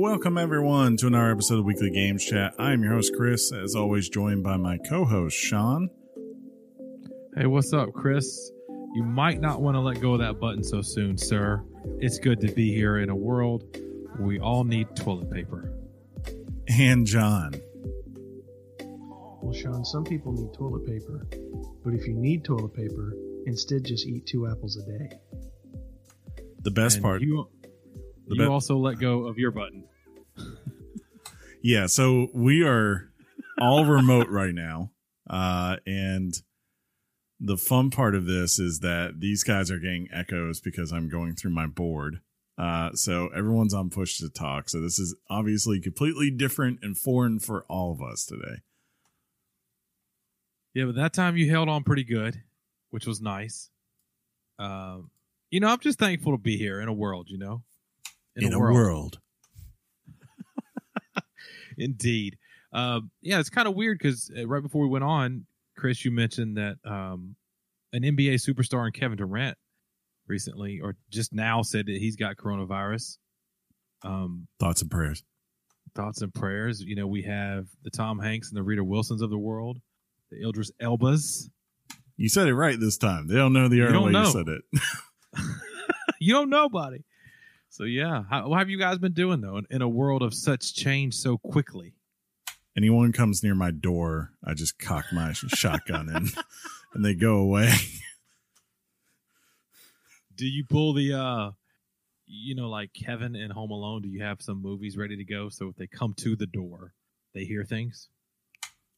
Welcome, everyone, to another episode of Weekly Games Chat. I am your host, Chris, as always, joined by my co host, Sean. Hey, what's up, Chris? You might not want to let go of that button so soon, sir. It's good to be here in a world where we all need toilet paper. And John. Well, Sean, some people need toilet paper, but if you need toilet paper, instead just eat two apples a day. The best And part. You, The you be- also let go of your button. Yeah, so we are all remote right now. Uh, and the fun part of this is that these guys are getting echoes because I'm going through my board. Uh, so everyone's on push to talk. So this is obviously completely different and foreign for all of us today. Yeah, but that time you held on pretty good, which was nice. Um, you know, I'm just thankful to be here in a world, you know? World. Indeed. Um, yeah, it's kind of weird because uh, right before we went on, Chris, you mentioned that um, an NBA superstar and Kevin Durant recently, or just now, said that he's got coronavirus. Um, Thoughts and prayers. thoughts and prayers. You know, we have the Tom Hanks and the Rita Wilsons of the world, the Idris Elbas. You said it right this time. They don't know the You way know. you said it. you don't know, buddy. So yeah, how, what have you guys been doing though in, in a world of such change so quickly? Anyone comes near my door, I just cock my shotgun in, and they go away. do you pull the uh you know like kevin in home alone do you have some movies ready to go so if they come to the door they hear things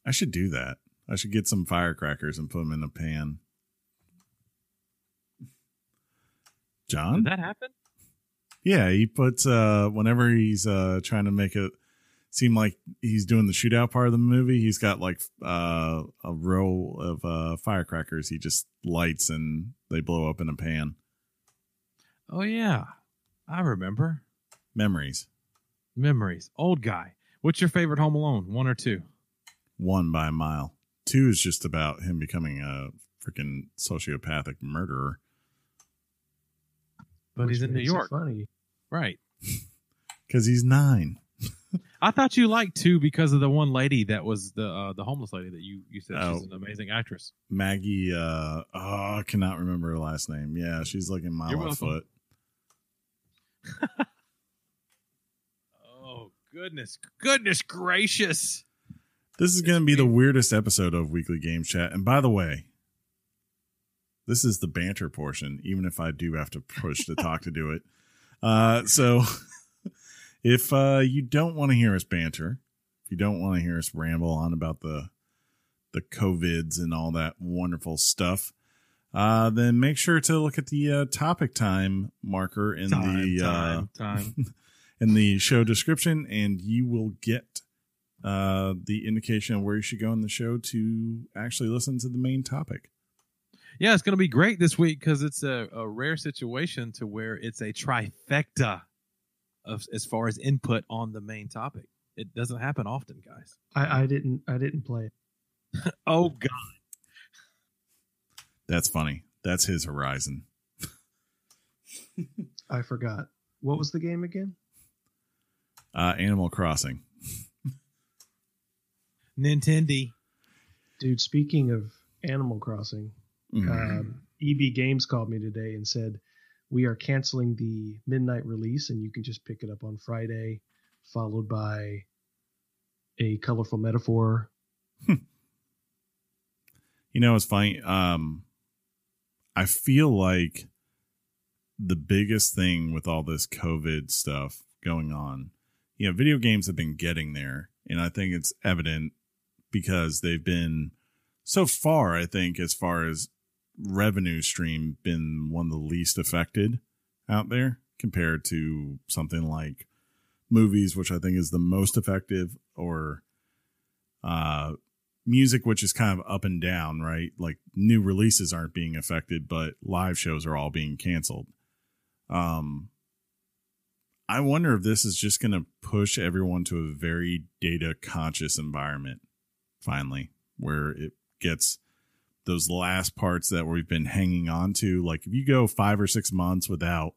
I should do that. I should get some firecrackers and put them in a pan. John? did that happen yeah, he puts uh whenever he's uh trying to make it seem like he's doing the shootout part of the movie, he's got like uh a row of uh firecrackers he just lights and they blow up in a pan. oh yeah i remember Memories. memories old guy what's your favorite home alone one or two One by a mile. Two is just about him becoming a freaking sociopathic murderer. But which he's in new york Funny. right Because he's nine. i thought you liked two because of the one lady that was the uh, the homeless lady that you you said she's Oh. an amazing actress Maggie, uh, oh, I cannot remember her last name. Yeah, she's like in my You're left foot. oh goodness goodness gracious This is going to be the weirdest episode of Weekly Game Chat. And by the way, this is the banter portion, even if I do have to push to talk to do it. Uh, so if uh, you don't want to hear us banter, if you don't want to hear us ramble on about the the COVIDs and all that wonderful stuff, uh, then make sure to look at the uh, topic time marker in time the uh, time time in the show description, and you will get uh, the indication of where you should go in the show to actually listen to the main topic. Yeah, it's going to be great this week because it's a, a rare situation to where it's a trifecta of as far as input on the main topic. It doesn't happen often, guys. I, I didn't. I didn't play it. Oh God, That's funny. That's his horizon. I forgot. What was the game again? Uh, Animal Crossing. Nintendo. Dude, speaking of Animal Crossing, Mhm. um, EB Games called me today and said we are canceling the midnight release, and you can just pick it up on Friday, followed by a colorful metaphor. You know, it's funny. Um, I feel like the biggest thing with all this COVID stuff going on, you know, video games have been getting there. And I think it's evident because they've been so far, I think, as far as revenue stream, been one of the least affected out there compared to something like movies, which I think is the most effective, or uh, music, which is kind of up and down, right? Like new releases aren't being affected, but live shows are all being canceled. Um, I wonder if this is just going to push everyone to a very data conscious environment finally, where it gets those last parts that we've been hanging on to. Like if you go five or six months without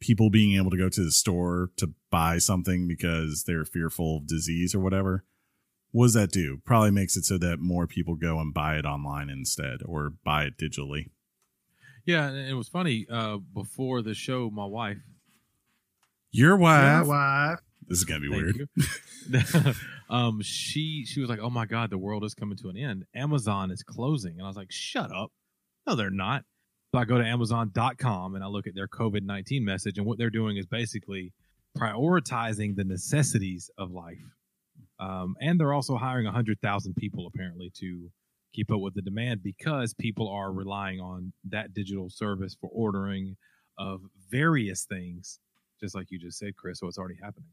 people being able to go to the store to buy something because they're fearful of disease or whatever. What does that do? Probably makes it so that more people go and buy it online instead or buy it digitally. Yeah, and it was funny. Uh, before the show, my wife. Your wife. Yeah, wife. This is gonna be weird. um, she she was like, "Oh my god, the world is coming to an end. Amazon is closing," and I was like, "Shut up! No, they're not." So I go to Amazon.com and I look at their COVID nineteen message, and what they're doing is basically prioritizing the necessities of life. Um, and they're also hiring hundred thousand people apparently to keep up with the demand because people are relying on that digital service for ordering of various things, just like you just said, Chris. So it's already happening.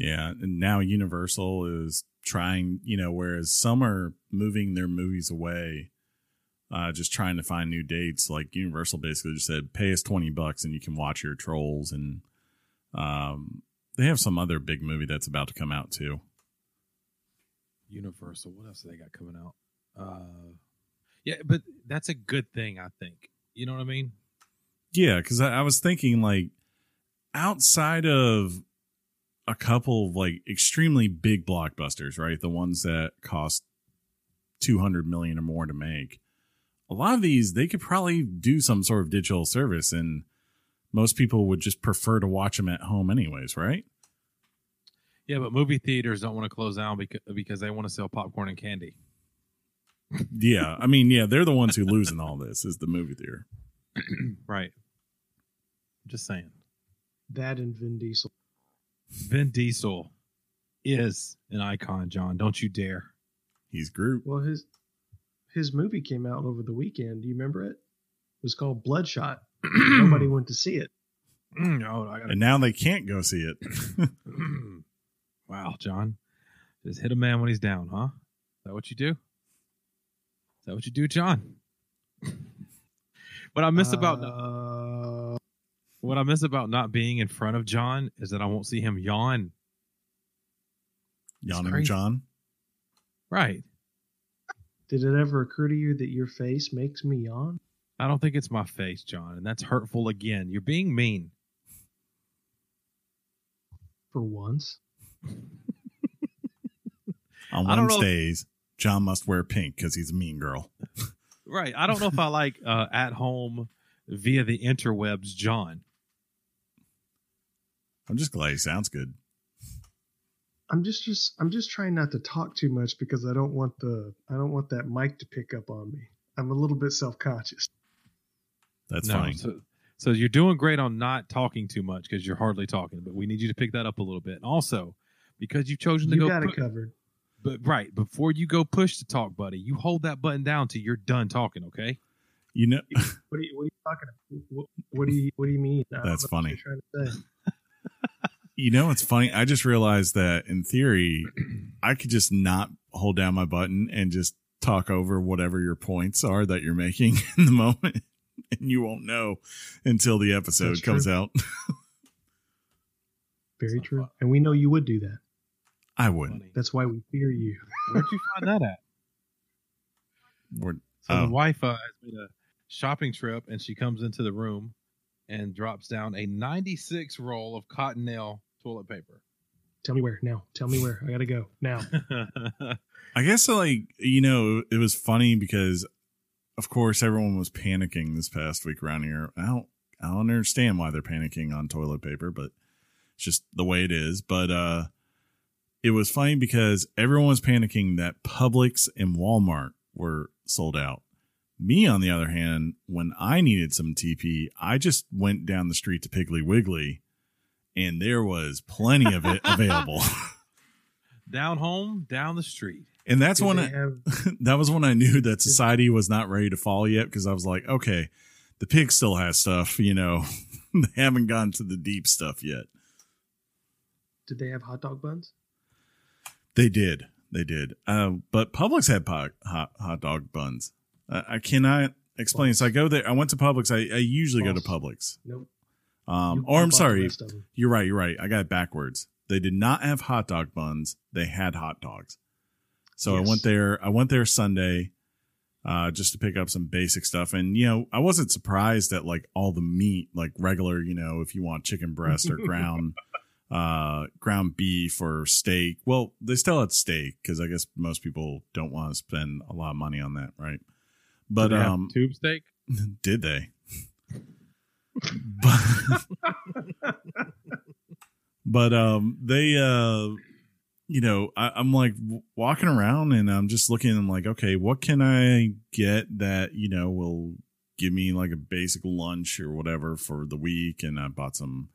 Yeah, and now Universal is trying, you know, whereas some are moving their movies away, uh, just trying to find new dates. Like Universal basically just said, pay us twenty bucks and you can watch your trolls, and um, they have some other big movie that's about to come out too. Universal. What else do they got coming out? Uh, yeah, but that's a good thing, I think. You know what I mean? Yeah, because I, I was thinking like outside of a couple of like extremely big blockbusters, right? The ones that cost two hundred million or more to make. A lot of these they could probably do some sort of digital service, and most people would just prefer to watch them at home, anyways, right? Yeah, but movie theaters don't want to close down because because they want to sell popcorn and candy. Yeah, I mean, yeah, they're the ones who lose in all this is the movie theater. right. Just saying. That and Vin Diesel. Vin Diesel is an icon, John. Don't you dare. He's Groot. Well, his his movie came out over the weekend. Do you remember it? It was called Bloodshot. Nobody went to see it. Mm, oh, I gotta, And now they can't go see it. wow, John. Just hit a man when he's down, huh? Is that what you do? Is that what you do, John? what I miss about Uh, what I miss about not being in front of John is that I won't see him yawn. Yawning. John. Right. did it ever occur to you that your face makes me yawn? I don't think it's my face, John, and that's hurtful again. You're being mean. For once, On I don't know- Wednesdays, John must wear pink because he's a mean girl. Right. I don't know if I like uh, at home via the interwebs, John. I'm just glad he sounds good. I'm just just I'm just trying not to talk too much because I don't want the I don't want that mic to pick up on me. I'm a little bit self conscious. That's no, fine. So, so you're doing great on not talking too much because you're hardly talking, but we need you to pick that up a little bit. And also, because you've chosen to You go, got it pu- covered. but right before you go push to talk, buddy, you hold that button down till you're done talking. Okay. You know, What are you, what are you talking about? What, what do you What do you mean? That's know what funny. you're trying to say. You know, it's funny. I just realized that in theory, I could just not hold down my button and just talk over whatever your points are that you're making in the moment, and you won't know until the episode That's comes true. out. Very true. fun. And we know you would do that. I wouldn't. Funny. That's why we fear you. Where'd you find that at? We're- So Oh. the wife uh, has made a shopping trip, and she comes into the room and drops down a 96 roll of cottonelle toilet paper. Tell me where now. Tell me where. I gotta go now. I guess like you know it was funny because of course everyone was panicking this past week around here. I don't I don't understand why they're panicking on toilet paper, but it's just the way it is. But uh it was funny because everyone was panicking that Publix and Walmart were sold out. Me, on the other hand, when I needed some TP, I just went down the street to Piggly Wiggly and there was plenty of it available. down home, down the street. and that's Did when I, have that was when I knew that society was not ready to fall yet because I was like, okay, the pig still has stuff, you know, they haven't gotten to the deep stuff yet. Did they have hot dog buns? They did, they did. Uh, but Publix had po- hot hot dog buns. I, I cannot explain. So I go there. I went to Publix. I, I usually go to Publix. Nope. Um, You- or I'm sorry, rest of 'em. you're right. You're right. I got it backwards. They did not have hot dog buns. They had hot dogs. So I went there. I went there Sunday. uh, just to pick up some basic stuff. And you know, I wasn't surprised at like all the meat, like regular, you know, if you want chicken breast or ground uh ground beef or steak. Well, they still had steak because I guess most people don't want to spend a lot of money on that, right? But Did they have um, tube steak. did they? But, but um, they uh, you know, I, I'm like walking around and I'm just looking. I'm like, okay, what can I get that you know will give me like a basic lunch or whatever for the week? And I bought some,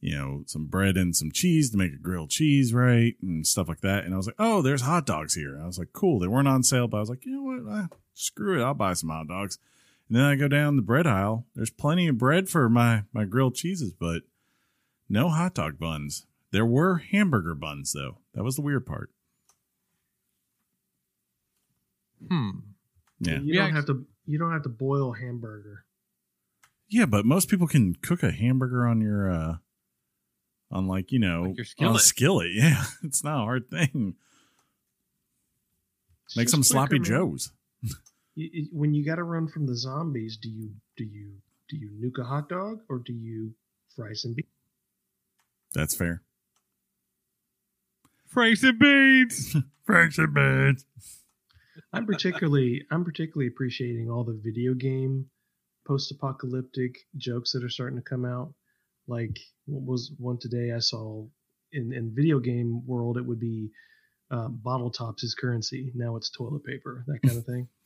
you know, some bread and some cheese to make a grilled cheese, right, and stuff like that. And I was like, oh, there's hot dogs here. I was like, cool. They weren't on sale, but I was like, you know what? Ah, screw it. I'll buy some hot dogs. And then I go down the bread aisle. There's plenty of bread for my my grilled cheeses, but no hot dog buns. There were hamburger buns though. That was the weird part. Hmm. Yeah. You don't have to. You don't have to boil hamburger. Yeah, but most people can cook a hamburger on your uh on like, you know, Like your on a skillet. skillet. Yeah. It's not a hard thing. It's Make just some quicker, sloppy man. joes. You- you- when you got to run from the zombies, do you do you do you nuke a hot dog or do you fry some beans? That's fair. Fry some beans. fry some beans. I'm particularly I'm particularly appreciating all the video game post-apocalyptic jokes that are starting to come out. Like what was one today I saw in in video game world it would be uh, bottle tops is currency. Now it's toilet paper, that kind of thing.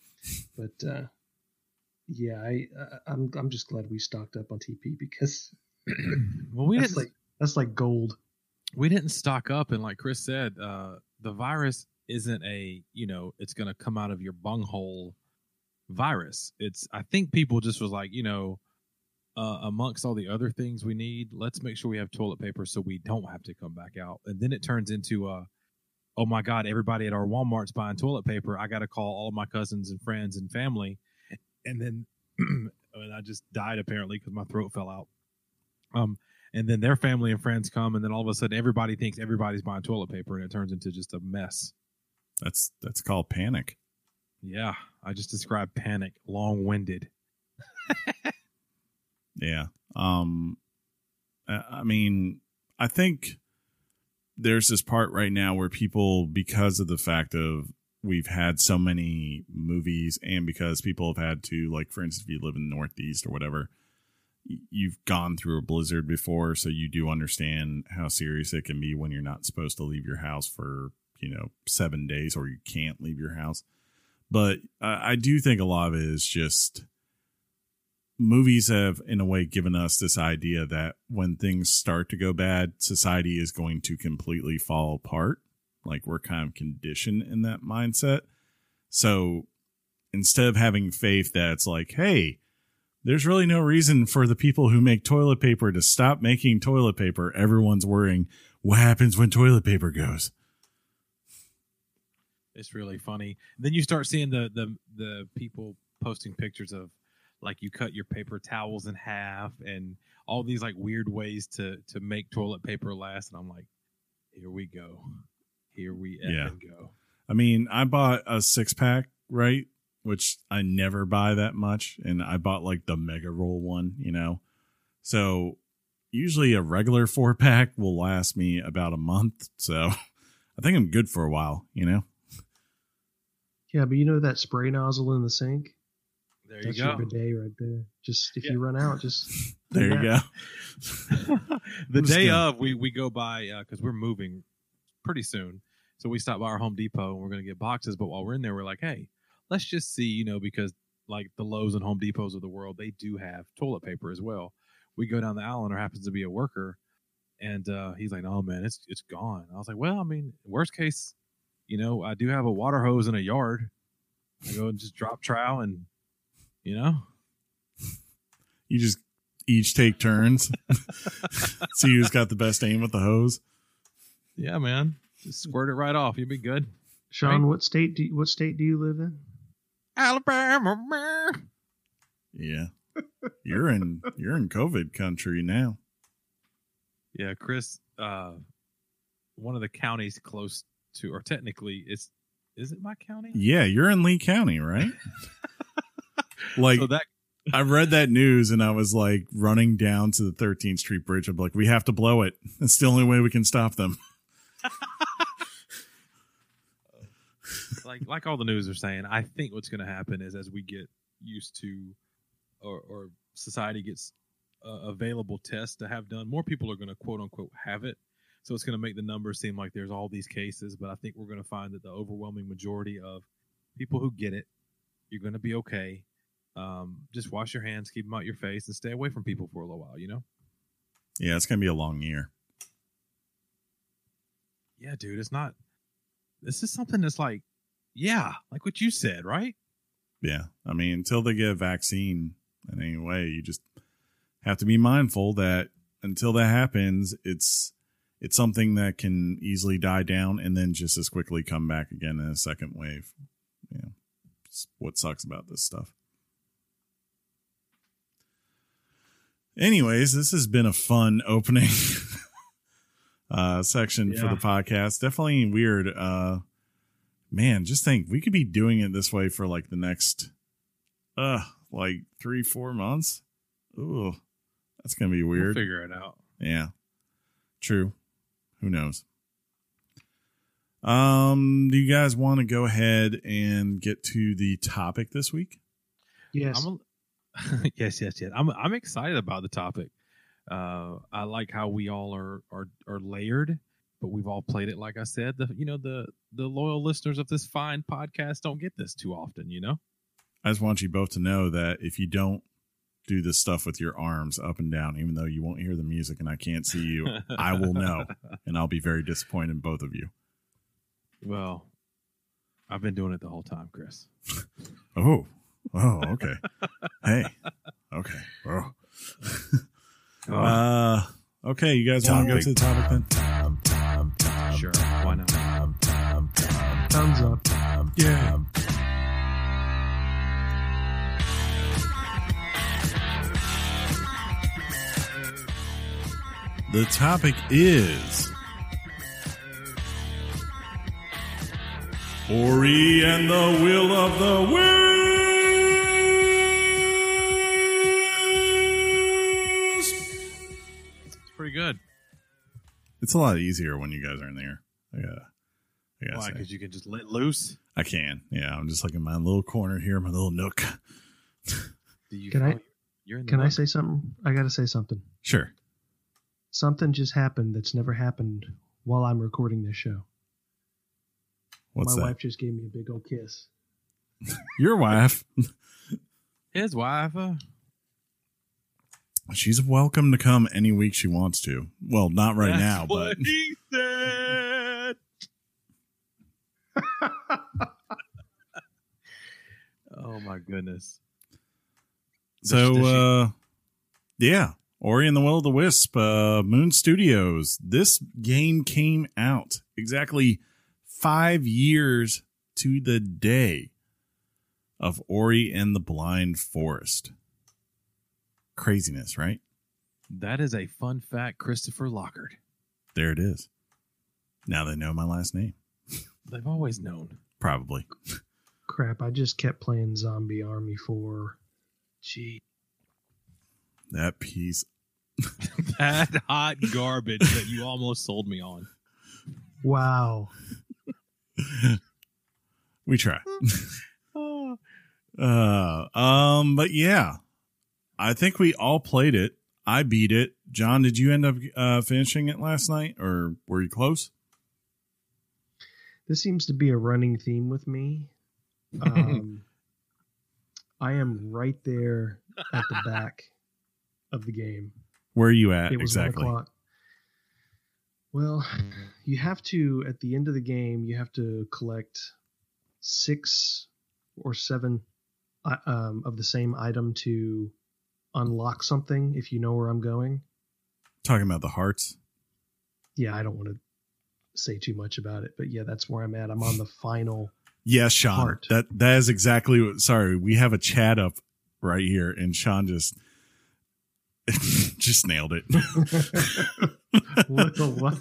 But uh, yeah, I uh, I'm I'm just glad we stocked up on TP because well, we that's didn't like that's like gold. we didn't stock up, and like Chris said, uh, the virus isn't a you know it's going to come out of your bunghole virus. It's I think people just was like you know. Uh, amongst all the other things we need, let's make sure we have toilet paper so we don't have to come back out. And then it turns into, uh, oh my God, everybody at our Walmart's buying toilet paper. I got to call all of my cousins and friends and family. And then, and I just died apparently because my throat fell out. Um, and then their family and friends come, and then all of a sudden everybody thinks everybody's buying toilet paper, and it turns into just a mess. That's that's called panic. Yeah, I just described panic, long winded. Yeah. Um I mean, I think there's this part right now where people because of the fact of we've had so many movies and because people have had to like for instance if you live in the northeast or whatever you've gone through a blizzard before so you do understand how serious it can be when you're not supposed to leave your house for you know 7 days or you can't leave your house. But I, I do think a lot of it is just movies have in a way given us this idea that when things start to go bad society is going to completely fall apart. Like we're kind of conditioned in that mindset. So instead of having faith that it's like hey there's really no reason for the people who make toilet paper to stop making toilet paper everyone's worrying what happens when toilet paper goes? It's really funny. Then you start seeing the the the people posting pictures of like you cut your paper towels in half and all these like weird ways to to make toilet paper last, and I'm like, here we go, here we Yeah. go. I mean, I bought a six pack, right? Which I never buy that much. And I bought like the mega roll one, you know? So usually a regular four pack will last me about a month. So I think I'm good for a while, you know? Yeah, but you know that spray nozzle in the sink? There That's you your go. bidet right there. Just if Yeah. you run out, just There you go. the I'm day gonna- of, we we go by because we're moving pretty soon, so we stop by our Home Depot and we're gonna get boxes. But while we're in there, we're like, hey, let's just see, you know, because like the Lowe's and Home Depots of the world, they do have toilet paper as well. We go down the aisle and there happens to be a worker, and uh, he's like, "Oh man, it's it's gone." I was like, "Well, I mean, worst case, you know, I do have a water hose in a yard. I go and just drop trowel and, you know, You just each take turns. See who's got the best aim with the hose. yeah, man, just squirt it right off. You'll be good." Sean, Right. what state do you, what state do you live in? Alabama. Yeah. You're in you're in COVID country now. Yeah, Chris. Uh, one of the counties close to, or technically, it's is it my county? Yeah, you're in Lee County, right? like so that I read that news and I was like running down to the 13th Street Bridge. I'm like, we have to blow it. It's the only way we can stop them. like like all the news are saying, I think what's going to happen is as we get used to, or, or society gets uh, available tests to have done, more people are going to quote unquote have it. So it's going to make the numbers seem like there's all these cases, but I think we're going to find that the overwhelming majority of people who get it, you're going to be okay. Um, just wash your hands, keep them out your face, and stay away from people for a little while. You know? Yeah, it's gonna be a long year. Yeah, dude, it's not. This is something that's like, yeah, like what you said, right? Yeah, I mean, until they get a vaccine in any way, you just have to be mindful that until that happens, it's it's something that can easily die down and then just as quickly come back again in a second wave. Yeah, it's what sucks about this stuff. Anyways, this has been a fun opening uh, section for the podcast. Definitely weird. Uh, man, just think we could be doing it this way for like the next, uh, like three, four months. Ooh, that's gonna be We'll weird. figure it out. Yeah. True. Who knows? Um, do you guys want to go ahead and get to the topic this week? Yes. I'm a, yes, yes, yes. I'm I'm excited about the topic. Uh, I like how we all are are are layered, but we've all played it. Like I said, the you know the the loyal listeners of this fine podcast don't get this too often. You know. I just want you both to know that if you don't do this stuff with your arms up and down, even though you won't hear the music and I can't see you, I will know, and I'll be very disappointed in both of you. Well, I've been doing it the whole time, Chris. Oh, oh, okay. hey, okay. Oh. Uh, okay, you guys want to go to the topic then? sure, why not? Thumbs up. Yeah. The topic is Ori and the Will of the Wisp. It's a lot easier when you guys are in there. I gotta, I gotta Why? Because you can just let loose. I can. Yeah, I'm just like in my little corner here, my little nook. Do you Can I- You're in the Can I say something? I got to say something. Sure. Something just happened that's never happened while I'm recording this show. What's My that? wife just gave me a big old kiss. Your wife. his wife? Uh, She's welcome to come any week she wants to. Well, not right that's now, what but he said. oh my goodness. so uh yeah. Ori and the Will of the Wisp, uh Moon Studios. This game came out exactly five years to the day of Ori and the Blind Forest. Craziness, right? that is a fun fact, Christopher Lockard. There it is. Now they know my last name. They've always known. Probably. Crap, I just kept playing Zombie Army 4. Gee. That piece. that hot garbage that you almost sold me on. Wow. we try. Oh, Uh, um, but yeah, I think we all played it. I beat it. John, did you end up uh, finishing it last night, or were you close? This seems to be a running theme with me. Um, I am right there at the back of the game. Where are you at It was exactly? one o'clock. Well, you have to at the end of the game. You have to collect six or seven uh, um, of the same item to unlock something. If you know where I'm going, Talking about the hearts. yeah, I don't want to say too much about it, but yeah, that's where I'm at. I'm on the final. Yes, Sean. Heart. That that is exactly what. Sorry, we have a chat up right here, and Sean just just nailed it. what the what?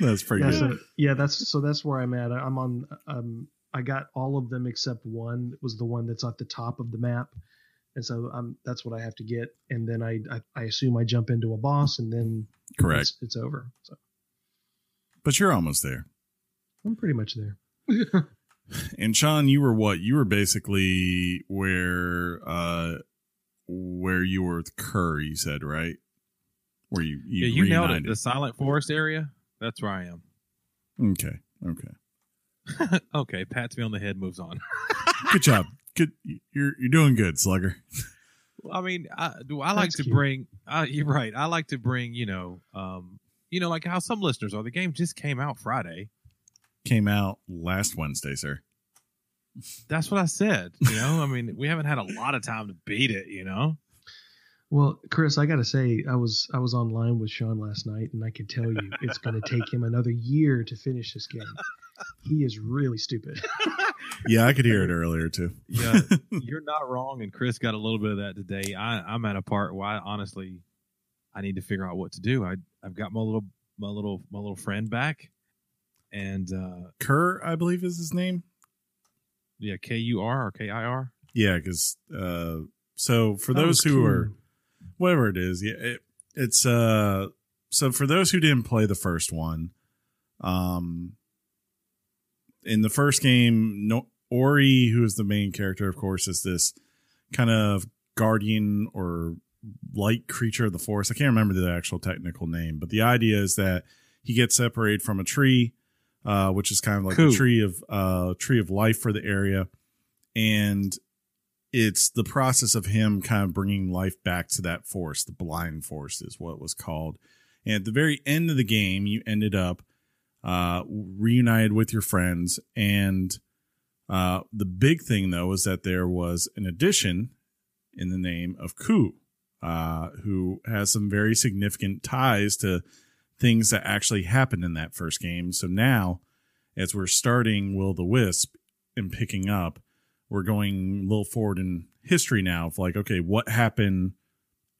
that's pretty yeah, good. so, yeah, that's so that's where I'm at. I'm on. Um, I got all of them except one. It was the one that's at the top of the map, and so um, that's what I have to get. And then I, I, I assume I jump into a boss, and then Correct. it's, it's over. So But you're almost there. I'm pretty much there. And Sean, you were what? You were basically where uh where you were with Kerr, you said, right? Where you you, yeah, you nailed it. The Silent Forest area. That's where I am. Okay. Okay. okay, pats me on the head, moves on. Good job. Good you're you're doing good, Slugger. I mean, I, do I like That's to cute. bring? Uh, you're right. I like to bring. You know, um, you know, like how some listeners are. The game just came out Friday. Came out last Wednesday, sir. That's what I said. You know, I mean, we haven't had a lot of time to beat it. You know, Well, Chris, I got to say, I was I was online with Sean last night, and I can tell you it's going to take him another year to finish this game. He is really stupid. Yeah, I could hear it earlier too. yeah, you're not wrong. And Chris got a little bit of that today. I, I'm at a part where I honestly, I need to figure out what to do. I I've got my little my little my little friend back, and uh, Kerr, I believe is his name. yeah, K U R or K I R. Yeah, because uh, so for That those who cool. are whatever it is, yeah, it, it's uh, so for those who didn't play the first one, um, in the first game, no, Ori, who is the main character, of course, is this kind of guardian or light creature of the forest. I can't remember the actual technical name, but the idea is that he gets separated from a tree, uh, which is kind of like Cool. a tree of uh, tree of life for the area, and it's the process of him kind of bringing life back to that forest. The blind forest is what it was called. And at the very end of the game, you ended up uh, reunited with your friends. And uh, the big thing, though, is that there was an addition in the name of Ku, uh, who has some very significant ties to things that actually happened in that first game. So now, as we're starting Will the Wisp and picking up, we're going a little forward in history now of like, okay, what happened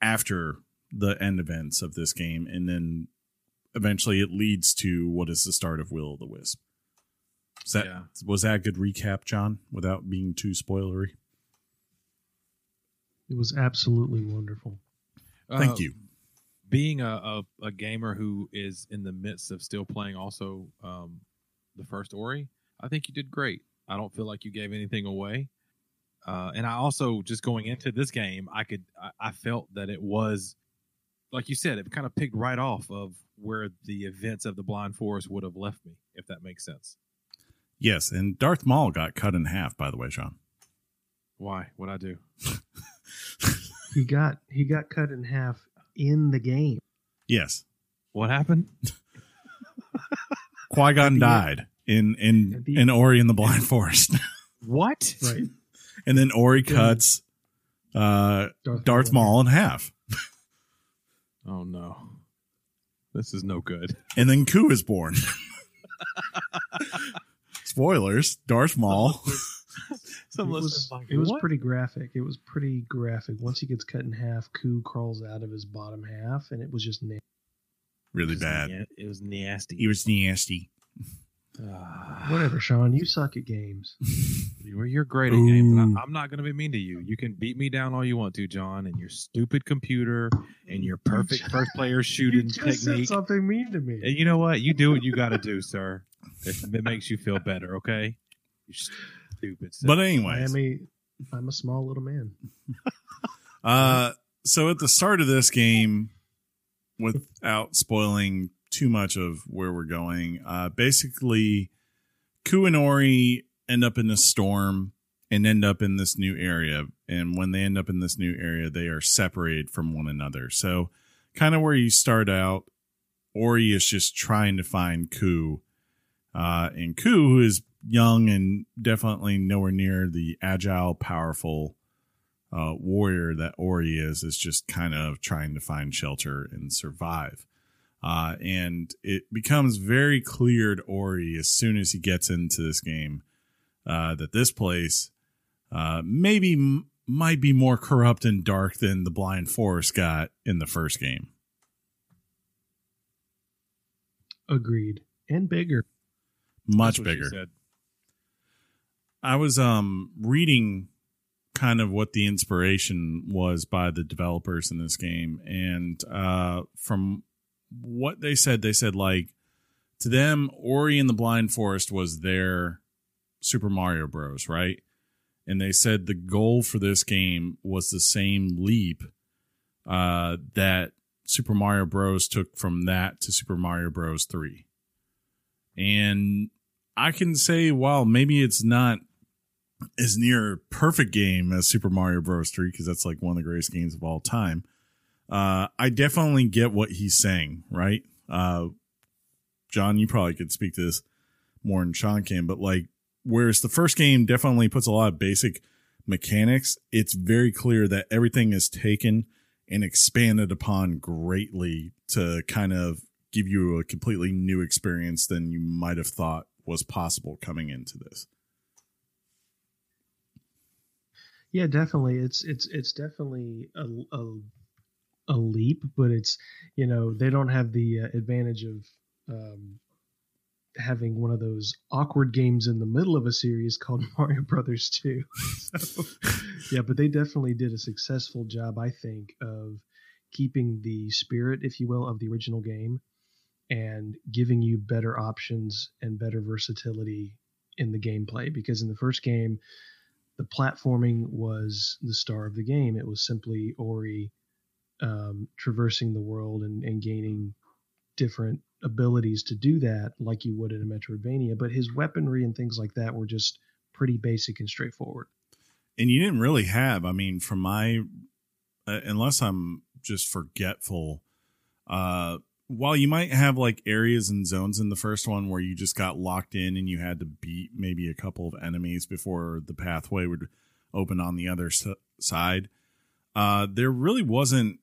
after the end events of this game? And then eventually it leads to what is the start of Will of the Wisp. Is that, Yeah. Was that a good recap, John, without being too spoilery? It was absolutely wonderful. Thank Uh, you. being a, a, a gamer who is in the midst of still playing also um, the first Ori, I think you did great. I don't feel like you gave anything away. Uh, and I also just going into this game, I could I, I felt that it was like you said, it kind of picked right off of where the events of the Blind Forest would have left me, if that makes sense. Yes, and Darth Maul got cut in half, by the way, Sean. Why? What I do? He got he got cut in half in the game. Yes. What happened? Qui Gon At the died in in in Ori in the Blind Forest, What? Right. and then Ori cuts uh, Darth, Darth Maul in half, Oh no, this is no good. and then Ku is born. Spoilers: Darth Maul. Some It was, like, it was "What?" pretty graphic. It was pretty graphic. Once he gets cut in half, Ku crawls out of his bottom half, and it was just na- Really It was bad. na- It was nasty. It was nasty. Ah. whatever. Sean, you suck at games. You're, you're great at games. Ooh. I, I'm not going to be mean to you. You can beat me down all you want to, John, and your stupid computer and your perfect first player You shooting just said technique. something mean to me. And you know what? You do what you got to do, sir. If it makes you feel better, okay? You stupid. But anyway, I anyways, am a I'm a small little man. Uh, so at the start of this game, without spoiling too much of where we're going, uh, basically, Ku and Ori end up in a storm and end up in this new area. And when they end up in this new area, they are separated from one another. So, kind of where you start out, Ori is just trying to find Ku. Uh, and Ku, who is young and definitely nowhere near the agile, powerful uh, warrior that Ori is is just kind of trying to find shelter and survive. Uh, and it becomes very clear to Ori as soon as he gets into this game uh, that this place uh, maybe m- might be more corrupt and dark than the Blind Forest got in the first game. Agreed. And bigger. Much That's what she bigger. I was um reading kind of what the inspiration was by the developers in this game and uh from what they said they said like to them Ori and the Blind Forest was their Super Mario Bros, right? And they said the goal for this game was the same leap uh that Super Mario Bros took from that to Super Mario Bros 3. And I can say, while maybe it's not as near perfect game as Super Mario Bros. 3, because that's like one of the greatest games of all time, uh, I definitely get what he's saying, right? Uh, John, you probably could speak to this more than Sean can, but like, whereas the first game definitely puts a lot of basic mechanics, it's very clear that everything is taken and expanded upon greatly to kind of give you a completely new experience than you might have thought was possible coming into this. Yeah, definitely. It's it's it's definitely a, a, a leap, but it's you know they don't have the uh, advantage of um, having one of those awkward games in the middle of a series called Mario Brothers Two. so, yeah, but they definitely did a successful job, I think, of keeping the spirit, if you will, of the original game and giving you better options and better versatility in the gameplay. Because in the first game, the platforming was the star of the game. It was simply Ori um, traversing the world and, and gaining different abilities to do that, like you would in a Metroidvania. But his weaponry and things like that were just pretty basic and straightforward. And you didn't really have, I mean, from my, uh, unless I'm just forgetful, uh, while you might have like areas and zones in the first one where you just got locked in and you had to beat maybe a couple of enemies before the pathway would open on the other s- side, uh, there really wasn't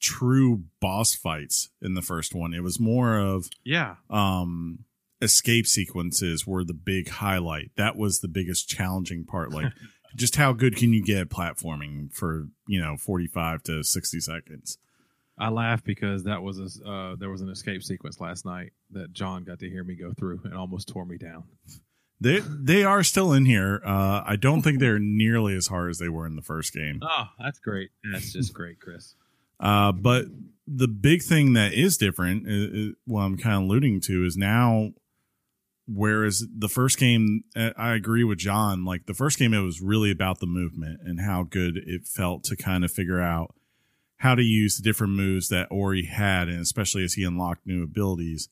true boss fights in the first one. It was more of Yeah. um escape sequences were the big highlight. That was the biggest challenging part. Like just how good can you get platforming for, you know, 45 to 60 seconds? I laugh because that was a, uh, there was an escape sequence last night that John got to hear me go through and almost tore me down. They they are still in here. Uh I don't think they're nearly as hard as they were in the first game. Oh, that's great. That's just great, Chris. Uh, but the big thing that is different, is, is, what I'm kind of alluding to, is now, whereas the first game, uh, I agree with John. Like the first game, it was really about the movement and how good it felt to kind of figure out how to use the different moves that Ori had, and especially as he unlocked new abilities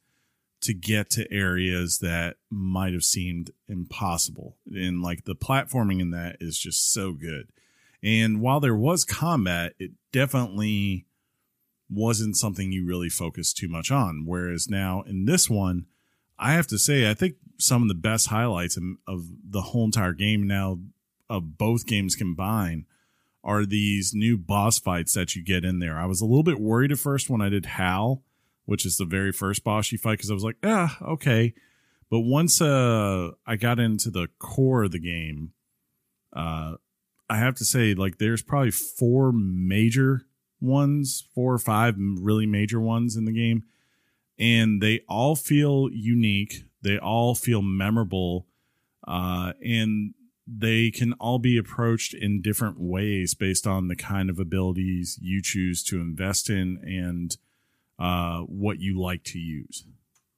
to get to areas that might have seemed impossible. And like the platforming in that is just so good. And while there was combat, it definitely wasn't something you really focused too much on. Whereas now in this one, I have to say, I think some of the best highlights of the whole entire game now of both games combined are these new boss fights that you get in there. I was a little bit worried at first when I did Howl, which is the very first boss you fight, because I was like, ah, okay. But once uh, I got into the core of the game, uh, I have to say, like, there's probably four major ones, four or five really major ones in the game, and they all feel unique. They all feel memorable, uh, and they can all be approached in different ways based on the kind of abilities you choose to invest in and uh, what you like to use.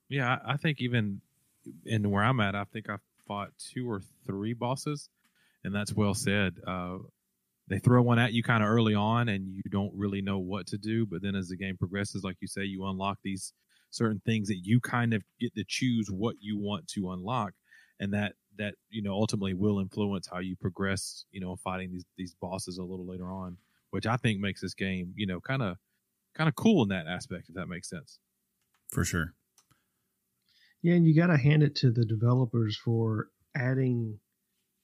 Yeah, I think even in where I'm at, I think I fought two or three bosses, and that's well said. Uh, they throw one at you kind of early on, and you don't really know what to do. But then as the game progresses, like you say, you unlock these certain things that you kind of get to choose what you want to unlock, and that that you know ultimately will influence how you progress. You know, fighting these these bosses a little later on, which I think makes this game you know kind of kind of cool in that aspect, if that makes sense. For sure. Yeah, and you got to hand it to the developers for adding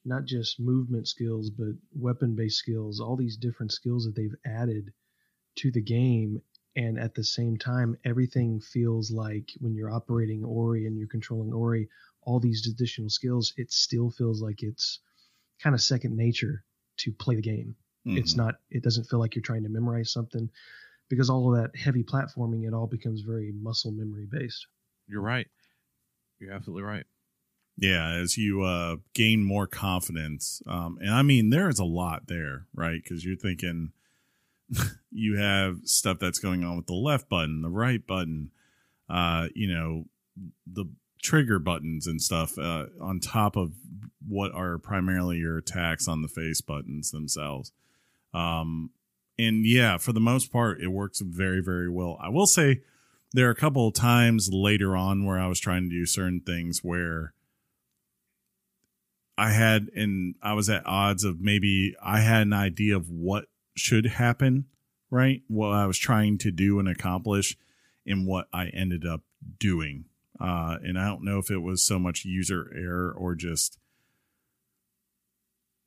not just movement skills, but weapon based skills, all these different skills that they've added to the game. And at the same time, everything feels like when you're operating Ori and you're controlling Ori, all these additional skills, it still feels like it's kind of second nature to play the game. It's Mhm. not, it doesn't feel like you're trying to memorize something because all of that heavy platforming, it all becomes very muscle memory based. You're right. You're absolutely right. Yeah, as you uh, gain more confidence, um, and I mean there is a lot there, right? Because you're thinking you have stuff that's going on with the left button, the right button, uh, you know, the trigger buttons and stuff uh, on top of what are primarily your attacks on the face buttons themselves. Um, and yeah, for the most part, it works very, very well. I will say there are a couple of times later on where I was trying to do certain things where I had, and I was at odds of maybe I had an idea of what should happen, right? What I was trying to do and accomplish, and what I ended up doing. Uh, and I don't know if it was so much user error or just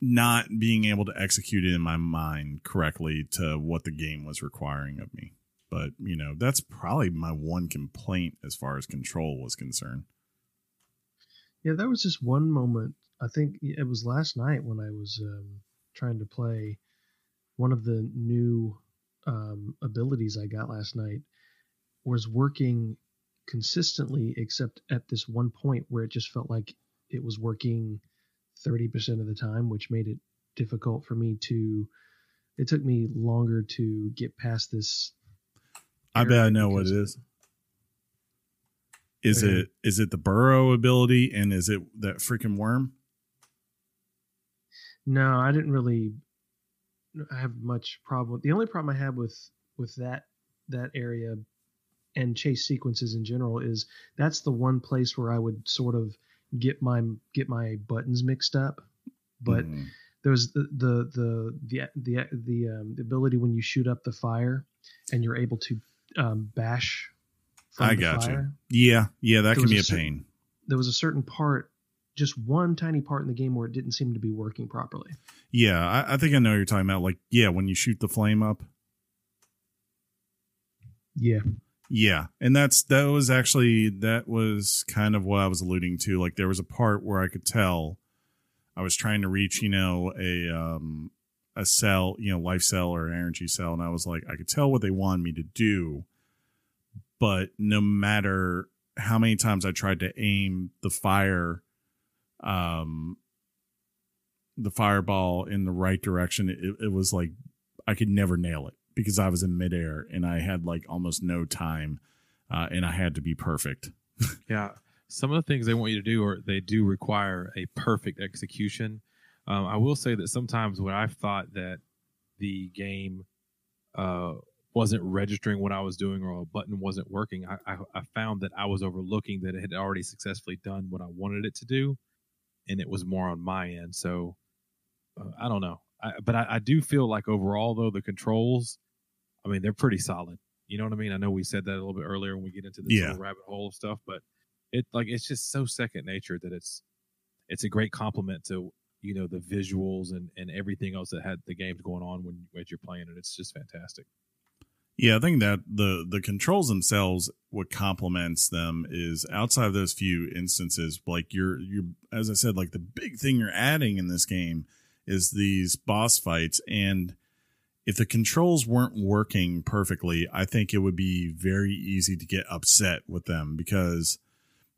not being able to execute it in my mind correctly to what the game was requiring of me. But, you know, that's probably my one complaint as far as control was concerned. Yeah, that was just one moment. I think it was last night when I was um, trying to play one of the new um, abilities I got last night was working consistently, except at this one point where it just felt like it was working 30% of the time, which made it difficult for me to. It took me longer to get past this. I bet I know what it is. Is Okay. it is it the burrow ability and is it that freaking worm? No, I didn't really have much problem. The only problem I had with with that that area and chase sequences in general is that's the one place where I would sort of get my get my buttons mixed up. But Mhm. there's the the the the the, the, um, the ability when you shoot up the fire and you're able to um, bash. I got you. yeah, yeah, that There can be a a certain- pain. There was a certain part, just one tiny part in the game where it didn't seem to be working properly. Yeah, I, I think I know what you're talking about. Like, yeah, when you shoot the flame up. Yeah. Yeah, and that's that was actually that was kind of what I was alluding to. Like there was a part where I could tell I was trying to reach, you know, a um a cell, you know, life cell or energy cell, and I was like, I could tell what they wanted me to do, but no matter how many times I tried to aim the fire, um, the fireball in the right direction, it, it was like I could never nail it because I was in midair and I had like almost no time, uh, and I had to be perfect. Yeah. Some of the things they want you to do, or they do require a perfect execution. Um, I will say that sometimes when I've thought that the game uh, wasn't registering what I was doing or a button wasn't working, I, I, I found that I was overlooking that it had already successfully done what I wanted it to do, and it was more on my end. So uh, I don't know, I, but I, I do feel like overall though the controls, I mean they're pretty solid. You know what I mean? I know we said that a little bit earlier when we get into this Yeah. rabbit hole of stuff, but it like it's just so second nature that it's it's a great compliment to you know the visuals and and everything else that had the games going on when as you're playing it. It's just fantastic. Yeah, I think that the the controls themselves, what complements them is outside of those few instances, like you're you're as I said, like the big thing you're adding in this game is these boss fights, and if the controls weren't working perfectly, I think it would be very easy to get upset with them because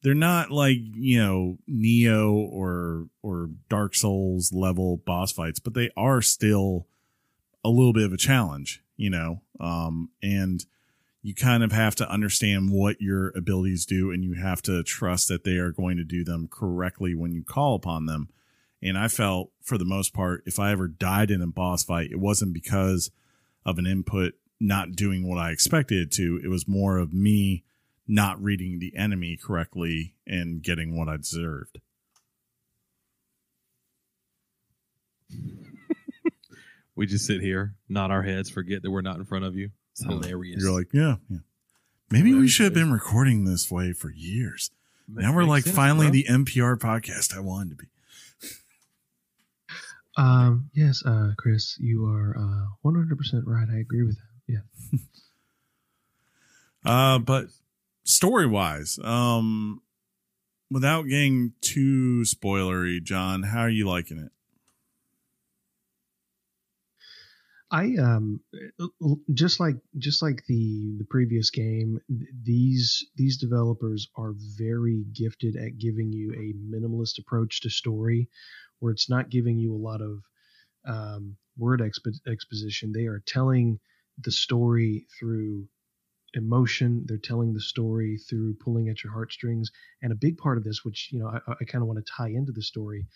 they're not like you know Nioh or or Dark Souls level boss fights, but they are still a little bit of a challenge, you know, um, and you kind of have to understand what your abilities do, and you have to trust that they are going to do them correctly when you call upon them. And I felt, for the most part, if I ever died in a boss fight, it wasn't because of an input not doing what I expected it to. It was more of me not reading the enemy correctly and getting what I deserved. We just sit here, nod our heads, forget that we're not in front of you. It's hilarious. You're like, yeah, yeah. Maybe we should have been recording this way for years. Ma- now we're makes like sense, finally bro. the NPR podcast I wanted to be. Um, yes, uh, Chris, you are uh, 100% right. I agree with that. Yeah. Uh, but story wise, um, without getting too spoilery, John, how are you liking it? I um just like just like the the previous game, these these developers are very gifted at giving you a minimalist approach to story, where it's not giving you a lot of um, word expo- exposition. They are telling the story through emotion. They're telling the story through pulling at your heartstrings. And a big part of this, which you know I, I kind of want to tie into the story,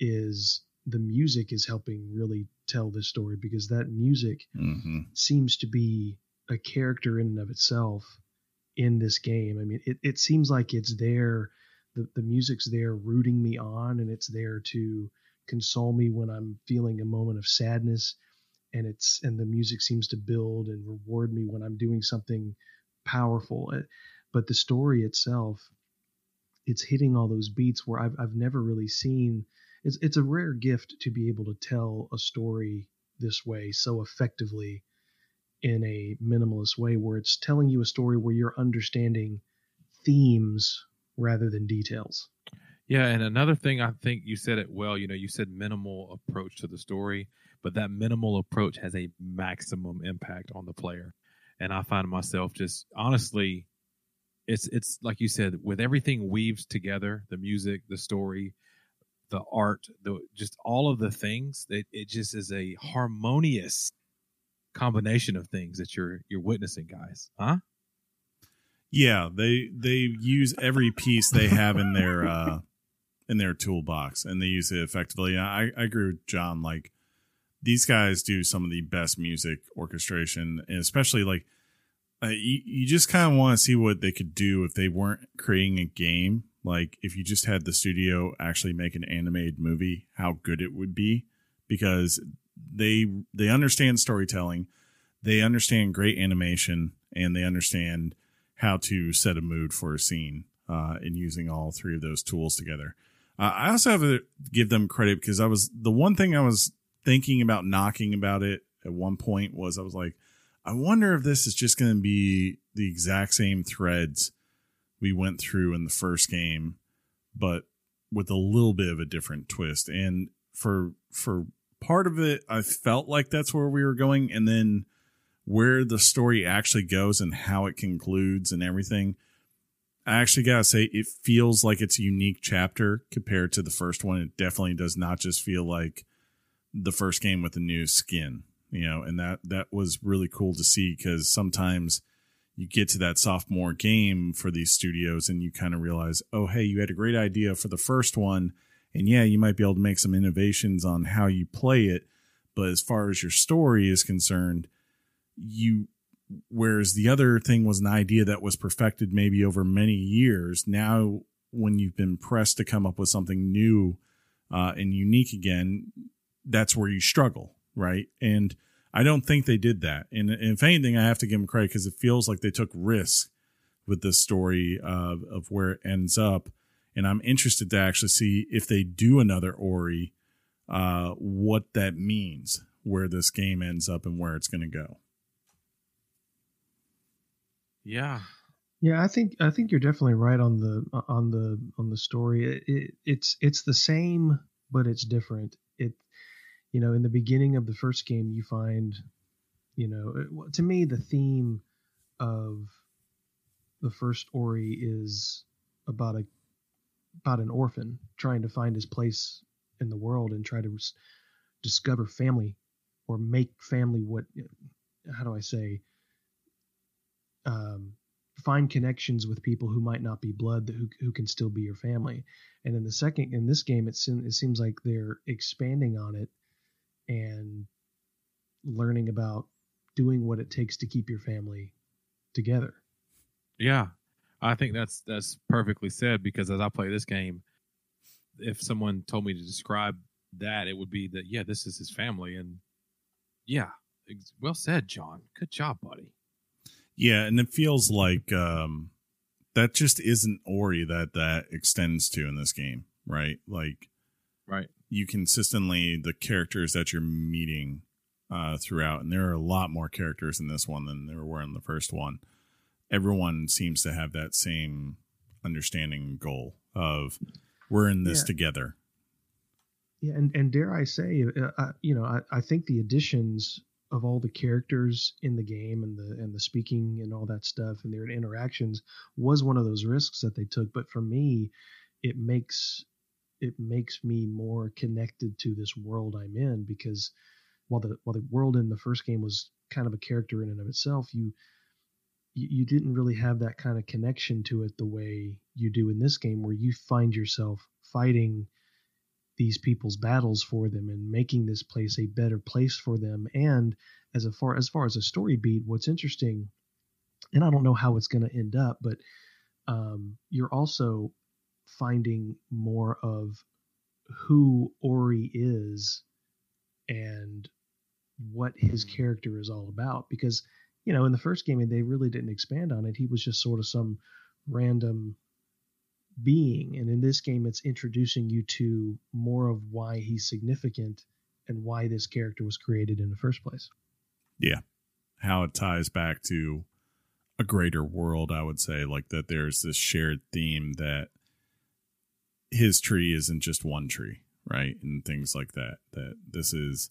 is the music is helping really tell this story because that music Mm-hmm. seems to be a character in and of itself in this game. I mean, it, it seems like it's there, the, the music's there rooting me on, and it's there to console me when I'm feeling a moment of sadness. And it's and the music seems to build and reward me when I'm doing something powerful. Uh, But the story itself, it's hitting all those beats where I've I've never really seen. It's it's a rare gift to be able to tell a story this way so effectively in a minimalist way where it's telling you a story where you're understanding themes rather than details. Yeah, and another thing I think you said it well, you know, you said minimal approach to the story, but that minimal approach has a maximum impact on the player. And I find myself just honestly it's it's like you said with everything weaves together, the music, the story, the art, the just all of the things, it, it just is a harmonious combination of things that you're you're witnessing, guys. Huh? Yeah, they they use every piece they have in their uh in their toolbox and they use it effectively. I, I agree with John. Like these guys do some of the best music orchestration, and especially like uh, you, you just kind of want to see what they could do if they weren't creating a game. Like if you just had the studio actually make an animated movie, how good it would be because they they understand storytelling, they understand great animation, and they understand how to set a mood for a scene uh, in using all three of those tools together. Uh, I also have to give them credit because I was the one thing I was thinking about knocking about it at one point was I was like, I wonder if this is just going to be the exact same threads we went through in the first game, but with a little bit of a different twist. And for for part of it, I felt like that's where we were going, and then where the story actually goes and how it concludes and everything. I actually gotta say, it feels like it's a unique chapter compared to the first one. It definitely does not just feel like the first game with a new skin, you know, and that that was really cool to see because sometimes you get to that sophomore game for these studios and you kind of realize, oh, hey, you had a great idea for the first one, and yeah, you might be able to make some innovations on how you play it, but as far as your story is concerned, you whereas the other thing was an idea that was perfected maybe over many years now when you've been pressed to come up with something new uh, and unique again that's where you struggle right? And i don't think they did that and, and if anything i have to give them credit because it feels like they took risks with this story uh, of where it ends up and i'm interested to actually see if they do another ori uh, what that means where this game ends up and where it's going to go Yeah. Yeah, I think I think you're definitely right on the on the on the story. It, it, it's it's the same, but it's different. You know, in the beginning of the first game, you find, you know, it, to me the theme of the first Ori is about a about an orphan trying to find his place in the world and try to s- discover family or make family what how do I say um, find connections with people who might not be blood that who, who can still be your family. And in the second in this game it, it seems like they're expanding on it and learning about doing what it takes to keep your family together Yeah, I think that's that's perfectly said because as I play this game, if someone told me to describe that, it would be that yeah, this is his family, and yeah, well said, John. Good job, buddy. Yeah, and it feels like um, that just isn't Ori that that extends to in this game, right? Like Right. You consistently the characters that you're meeting uh, throughout, and there are a lot more characters in this one than there were in the first one. Everyone seems to have that same understanding goal of we're in this Yeah. together. Yeah, and, and dare I say, uh, uh, you know, I, I think the additions of all the characters in the game and the and the speaking and all that stuff and their interactions was one of those risks that they took. But for me, it makes it makes me more connected to this world I'm in because while the while the world in the first game was kind of a character in and of itself, you you didn't really have that kind of connection to it the way you do in this game where you find yourself fighting these people's battles for them and making this place a better place for them. And as a far as far as a story beat what's interesting and i don't know how it's going to end up but um, you're also finding more of who ori is and what his mm. character is all about because you know in the first game they really didn't expand on it. He was just sort of some random being and in this game it's introducing you to more of why he's significant and why this character was created in the first place. Yeah. How it ties back to a greater world i would say like that there's this shared theme that his tree isn't just one tree right and things like that that this is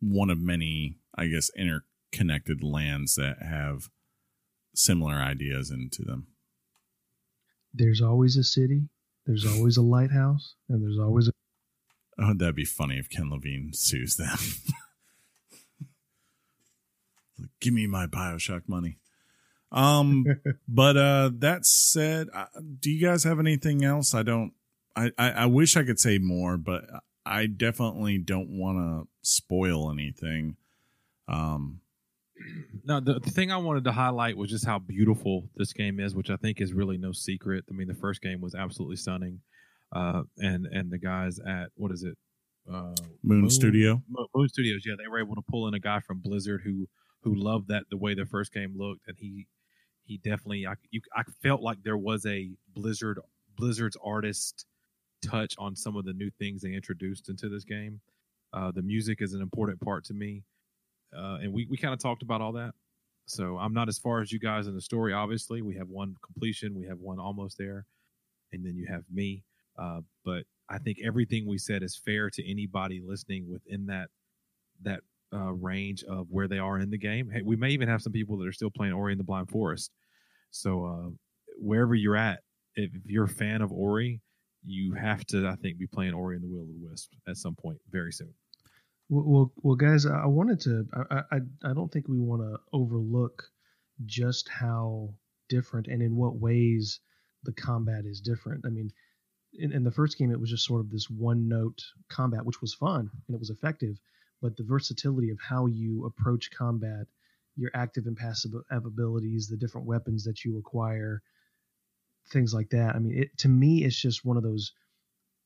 one of many i guess interconnected lands that have similar ideas into them there's always a city, there's always a lighthouse, and there's always a. Oh, that'd be funny if Ken Levine sues them. like, Give me my Bioshock money. Um, but uh, that said, uh, do you guys have anything else? I don't. I, I, I wish I could say more, but I definitely don't want to spoil anything. Um, now the, the, thing I wanted to highlight was just how beautiful this game is, which I think is really no secret. I mean, the first game was absolutely stunning, uh, and and the guys at what is it, uh, Moon, Moon, Studio, Moon Studios, yeah, they were able to pull in a guy from Blizzard who who loved that the way the first game looked, and he he definitely I you, I felt like there was a Blizzard Blizzard's artist touch on some of the new things they introduced into this game. Uh, the music is an important part to me uh, and we we kind of talked about all that. So I'm not as far as you guys in the story. Obviously, we have one completion, we have one almost there, and then you have me. Uh, but I think everything we said is fair to anybody listening within that that uh, range of where they are in the game. Hey, we may even have some people that are still playing Ori in the Blind Forest. So uh, wherever you're at, if you're a fan of Ori, you have to, I think, be playing Ori in the Will of the Wisp at some point very soon. Well, well, guys, I wanted to. I, I, I don't think we want to overlook just how different and in what ways the combat is different. I mean, in, in the first game, it was just sort of this one note combat, which was fun and it was effective. But the versatility of how you approach combat, your active and passive abilities, the different weapons that you acquire, things like that. I mean, it, to me, it's just one of those.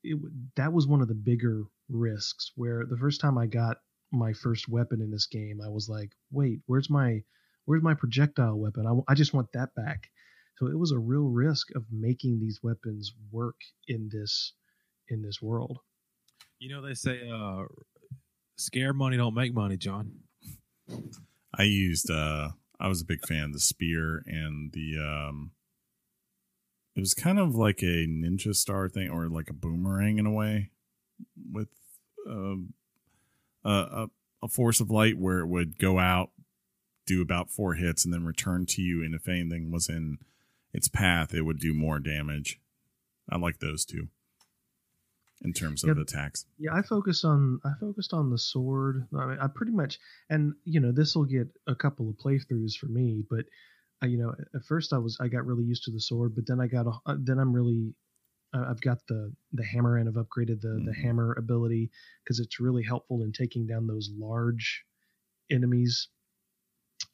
It, that was one of the bigger risks where the first time I got my first weapon in this game, I was like, wait, where's my where's my projectile weapon? I, I just want that back. So it was a real risk of making these weapons work in this in this world. You know they say uh scare money don't make money, John. I used uh I was a big fan of the spear and the um it was kind of like a ninja star thing or like a boomerang in a way with um, a, a force of light where it would go out, do about four hits, and then return to you. And if anything was in its path, it would do more damage. I like those two in terms of yeah, attacks. Yeah, I focused on I focused on the sword. I mean, I pretty much, and you know, this will get a couple of playthroughs for me, but. I, you know, at first I was I got really used to the sword, but then I got a, uh, then I'm really I've got the the hammer and I've upgraded the mm-hmm. the hammer ability because it's really helpful in taking down those large enemies.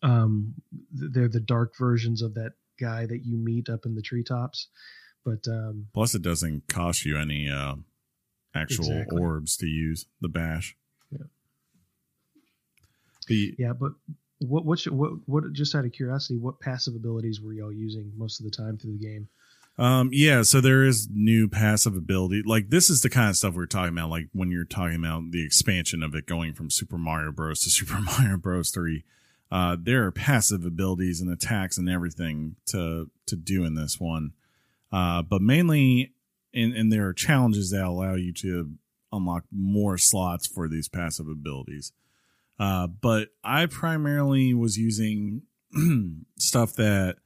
Um, they're the dark versions of that guy that you meet up in the treetops. But um, plus, it doesn't cost you any uh, actual exactly. orbs to use the bash. Yeah. The yeah, but what what should, what what just out of curiosity, what passive abilities were y'all using most of the time through the game? Um, yeah, so there is new passive ability. Like this is the kind of stuff we are talking about. Like when you're talking about the expansion of it going from Super Mario Bros. to Super Mario Bros. Three, uh, there are passive abilities and attacks and everything to to do in this one. Uh, but mainly, and and there are challenges that allow you to unlock more slots for these passive abilities. Uh, but I primarily was using stuff that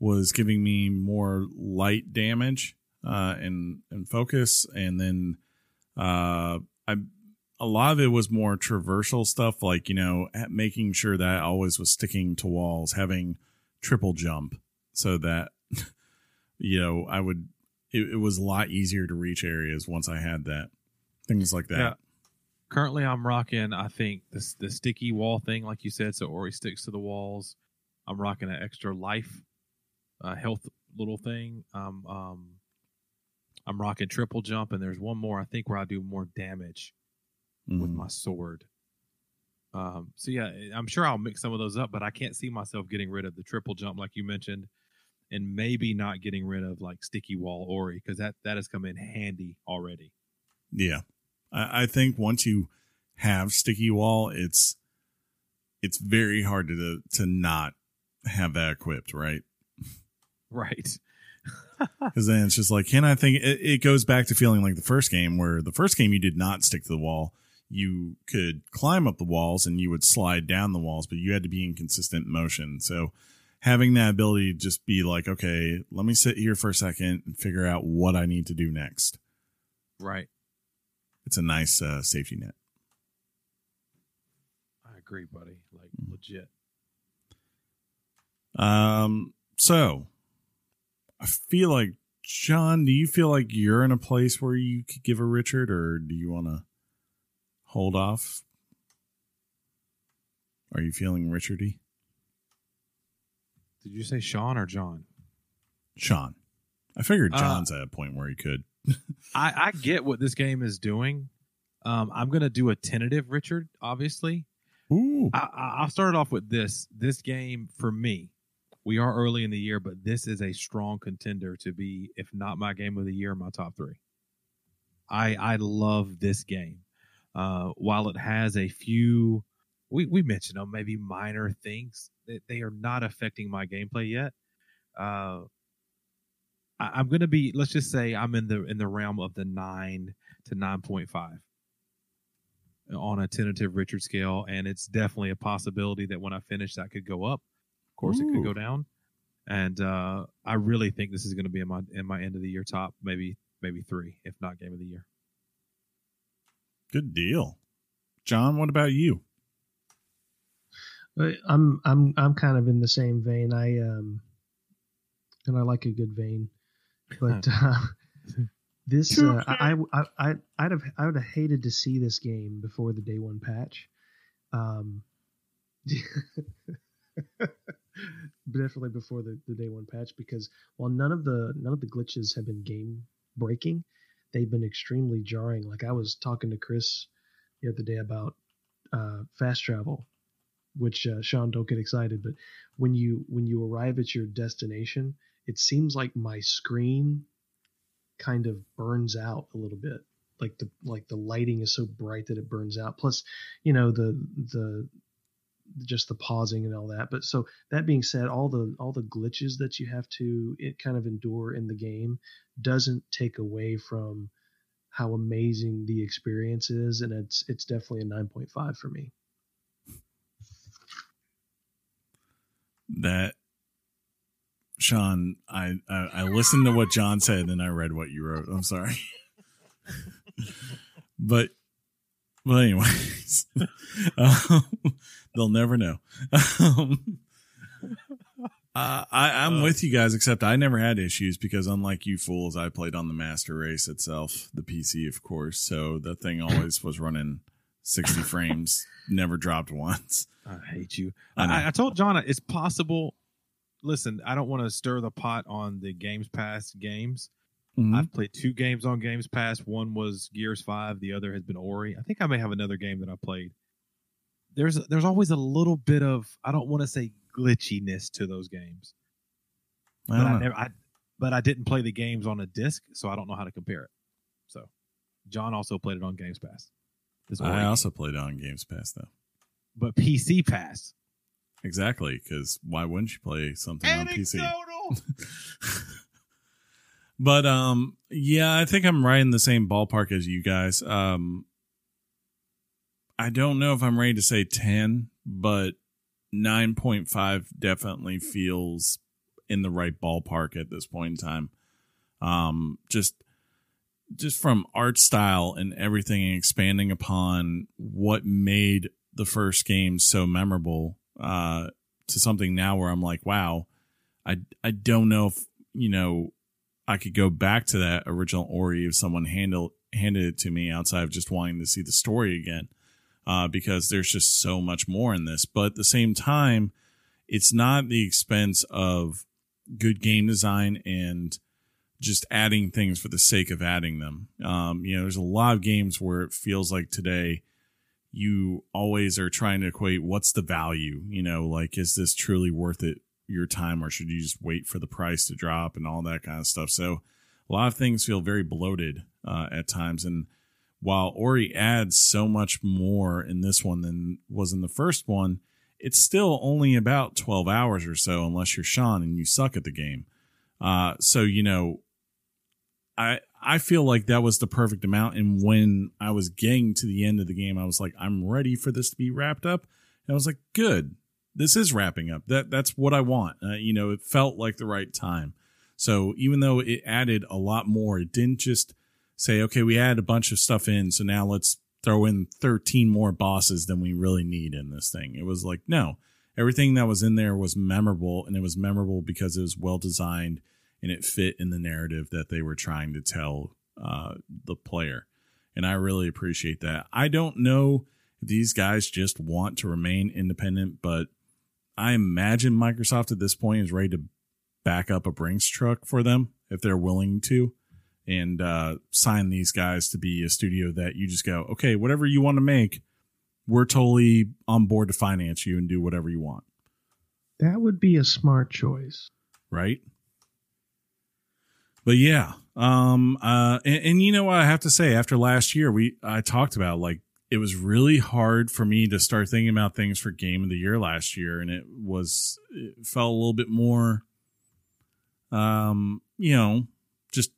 was giving me more light damage uh, and and focus, and then uh, I a lot of it was more traversal stuff, like you know making sure that I always was sticking to walls, having triple jump, so that you know I would it, it was a lot easier to reach areas once I had that things like that. Yeah. Currently, I'm rocking. I think the the sticky wall thing, like you said, so Ori sticks to the walls. I'm rocking an extra life, uh, health little thing. Um, um, I'm rocking triple jump, and there's one more I think where I do more damage mm. with my sword. Um, so yeah, I'm sure I'll mix some of those up, but I can't see myself getting rid of the triple jump like you mentioned, and maybe not getting rid of like sticky wall Ori because that that has come in handy already. Yeah, I, I think once you have sticky wall, it's it's very hard to to not have that equipped, right? Right. Because then it's just like, can I think it, it goes back to feeling like the first game, where the first game you did not stick to the wall. You could climb up the walls and you would slide down the walls, but you had to be in consistent motion. So having that ability to just be like, okay, let me sit here for a second and figure out what I need to do next. Right. It's a nice uh, safety net. I agree, buddy. Like mm. legit. Um. So, I feel like John. Do you feel like you're in a place where you could give a Richard, or do you want to hold off? Are you feeling Richardy? Did you say Sean or John? Sean. I figured uh, John's uh, at a point where he could. I, I get what this game is doing. Um, I'm going to do a tentative Richard, obviously. Ooh. I, I'll start it off with this. This game, for me, we are early in the year, but this is a strong contender to be, if not my game of the year, my top three. I I love this game. Uh, while it has a few, we, we mentioned them, maybe minor things, they, they are not affecting my gameplay yet. Uh, I, am going to be, let's just say, I'm in the in the realm of the nine to nine point five on a tentative Richard scale, and it's definitely a possibility that when I finish, that could go up. Of course, Ooh. it could go down, and uh, I really think this is going to be in my in my end of the year top, maybe maybe three, if not game of the year. Good deal, John. What about you? I'm I'm I'm kind of in the same vein. I um, and I like a good vein, but uh, this uh, I, I I I'd have I would have hated to see this game before the day one patch. Um, definitely before the, the day one patch because while none of the none of the glitches have been game breaking, they've been extremely jarring. Like I was talking to Chris the other day about uh, fast travel which uh, Sean don't get excited, but when you when you arrive at your destination, it seems like my screen kind of burns out a little bit. Like the like the lighting is so bright that it burns out. Plus, you know the the just the pausing and all that. But so that being said, all the all the glitches that you have to it kind of endure in the game doesn't take away from how amazing the experience is, and it's it's definitely a nine point five for me. That Sean, I, I, I listened to what John said and I read what you wrote. I'm sorry, but but anyways, um, they'll never know. Um, uh, I, I'm uh, with you guys, except I never had issues because, unlike you fools, I played on the Master Race itself, the PC, of course. So the thing always was running 60 frames, never dropped once. I hate you. I, I, told John it's possible. Listen, I don't want to stir the pot on the Games Pass games. Mm-hmm. I've played two games on Games Pass. One was Gears Five. The other has been Ori. I think I may have another game that I played. There's there's always a little bit of I don't want to say glitchiness to those games. I but I never I but I didn't play the games on a disc, so I don't know how to compare it. So John also played it on Games Pass. I also played it on Games Pass though but PC Pass. Exactly, because why wouldn't you play something Anecdotal. on PC? but um, yeah, I think I'm right in the same ballpark as you guys. Um, I don't know if I'm ready to say 10, but 9.5 definitely feels in the right ballpark at this point in time. Um, just just from art style and everything and expanding upon what made the first game so memorable uh, to something now where I'm like, wow, I I don't know if you know I could go back to that original Ori if someone handled handed it to me outside of just wanting to see the story again, uh, because there's just so much more in this. But at the same time, it's not the expense of good game design and just adding things for the sake of adding them. Um, you know, there's a lot of games where it feels like today you always are trying to equate what's the value, you know, like is this truly worth it your time or should you just wait for the price to drop and all that kind of stuff. So a lot of things feel very bloated uh, at times and while Ori adds so much more in this one than was in the first one, it's still only about 12 hours or so unless you're Sean and you suck at the game. Uh, so you know I I feel like that was the perfect amount. And when I was getting to the end of the game, I was like, I'm ready for this to be wrapped up. And I was like, good, this is wrapping up. That that's what I want. Uh, you know, it felt like the right time. So even though it added a lot more, it didn't just say, okay, we add a bunch of stuff in, so now let's throw in 13 more bosses than we really need in this thing. It was like, no, everything that was in there was memorable, and it was memorable because it was well designed and it fit in the narrative that they were trying to tell uh, the player. And I really appreciate that. I don't know if these guys just want to remain independent, but I imagine Microsoft at this point is ready to back up a Brinks truck for them if they're willing to and uh, sign these guys to be a studio that you just go, okay, whatever you want to make, we're totally on board to finance you and do whatever you want. That would be a smart choice. Right? But yeah um uh and, and, you know what i have to say? After last year we i talked about like it was really hard for me to start thinking about things for game of the year last year and it was it felt a little bit more um you know just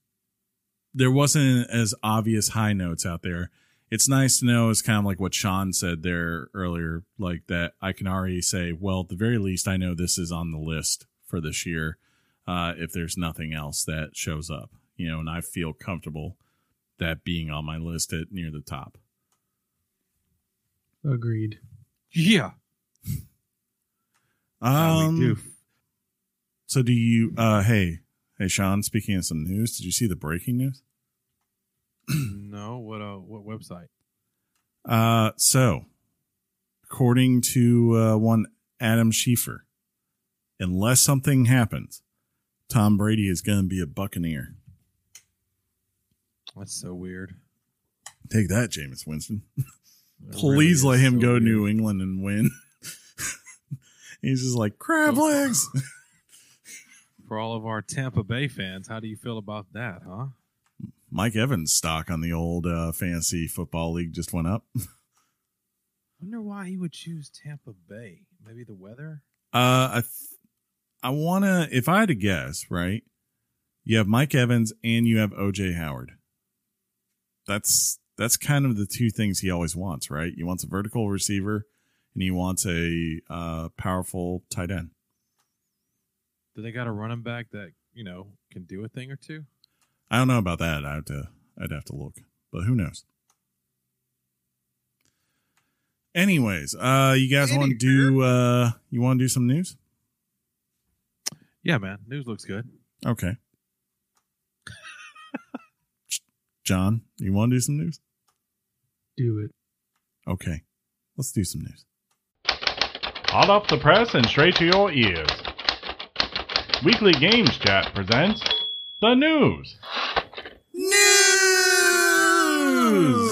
there wasn't as obvious high notes out there. It's nice to know it's kind of like what sean said there earlier like that i can already say well at the very least i know this is on the list for this year uh, if there's nothing else that shows up, you know, and I feel comfortable that being on my list at near the top. Agreed. Yeah. um. Do. So do you? Uh. Hey. Hey, Sean. Speaking of some news, did you see the breaking news? no. What? Uh. What website? Uh. So, according to uh, one Adam Schefter, unless something happens, Tom Brady is going to be a Buccaneer. That's so weird. Take that, Jameis Winston. Please really let him so go weird. to New England and win. He's just like crab legs. For all of our Tampa Bay fans, how do you feel about that, huh? Mike Evans' stock on the old uh, fantasy football league just went up. I wonder why he would choose Tampa Bay. Maybe the weather. Uh, I th- I want to, if I had to guess, right? You have Mike Evans and you have OJ Howard. That's that's kind of the two things he always wants, right? He wants a vertical receiver and he wants a uh, powerful tight end. Do they got a running back that you know can do a thing or two? I don't know about that. I have to. I'd have to look, but who knows? Anyways, uh, you guys want to do? Uh, you want to do some news? Yeah, man. News looks good. Okay. John, you want to do some news? Do it. Okay. Let's do some news. Hot off the press and straight to your ears. Weekly Games Chat presents the news.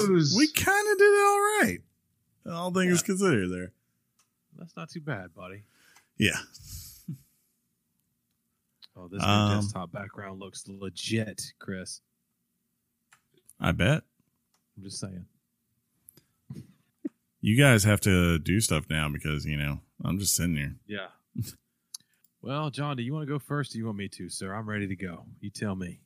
News. We kind of did it all right. All things yeah. considered there. That's not too bad, buddy. Yeah. Oh, this um, desktop background looks legit, Chris. I bet. I'm just saying. You guys have to do stuff now because, you know, I'm just sitting here. Yeah. well, John, do you want to go first? Or do you want me to, sir? I'm ready to go. You tell me.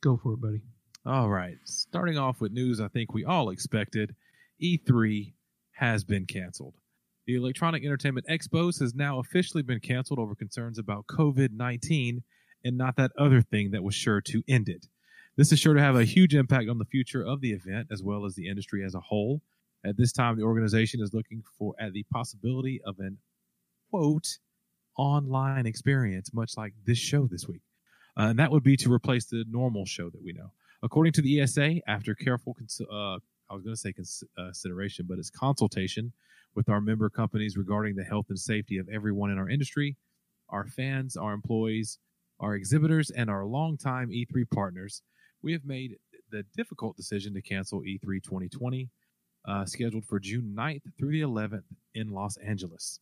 Go for it, buddy. All right. Starting off with news I think we all expected E3 has been canceled. The Electronic Entertainment Expos has now officially been canceled over concerns about COVID 19 and not that other thing that was sure to end it. This is sure to have a huge impact on the future of the event as well as the industry as a whole. At this time, the organization is looking for at the possibility of an quote online experience, much like this show this week. Uh, and that would be to replace the normal show that we know. According to the ESA, after careful, cons- uh, I was going to say cons- uh, consideration, but it's consultation with our member companies regarding the health and safety of everyone in our industry, our fans, our employees, our exhibitors, and our longtime E3 partners, we have made the difficult decision to cancel E3 2020, uh, scheduled for June 9th through the 11th in Los Angeles.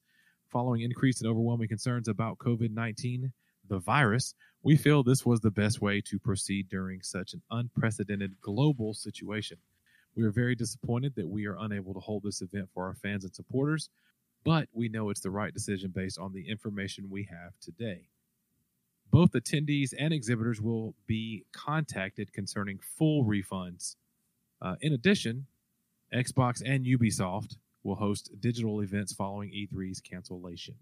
Following increased and overwhelming concerns about COVID 19, the virus, we feel this was the best way to proceed during such an unprecedented global situation. We are very disappointed that we are unable to hold this event for our fans and supporters, but we know it's the right decision based on the information we have today. Both attendees and exhibitors will be contacted concerning full refunds. Uh, in addition, Xbox and Ubisoft will host digital events following E3's cancellation.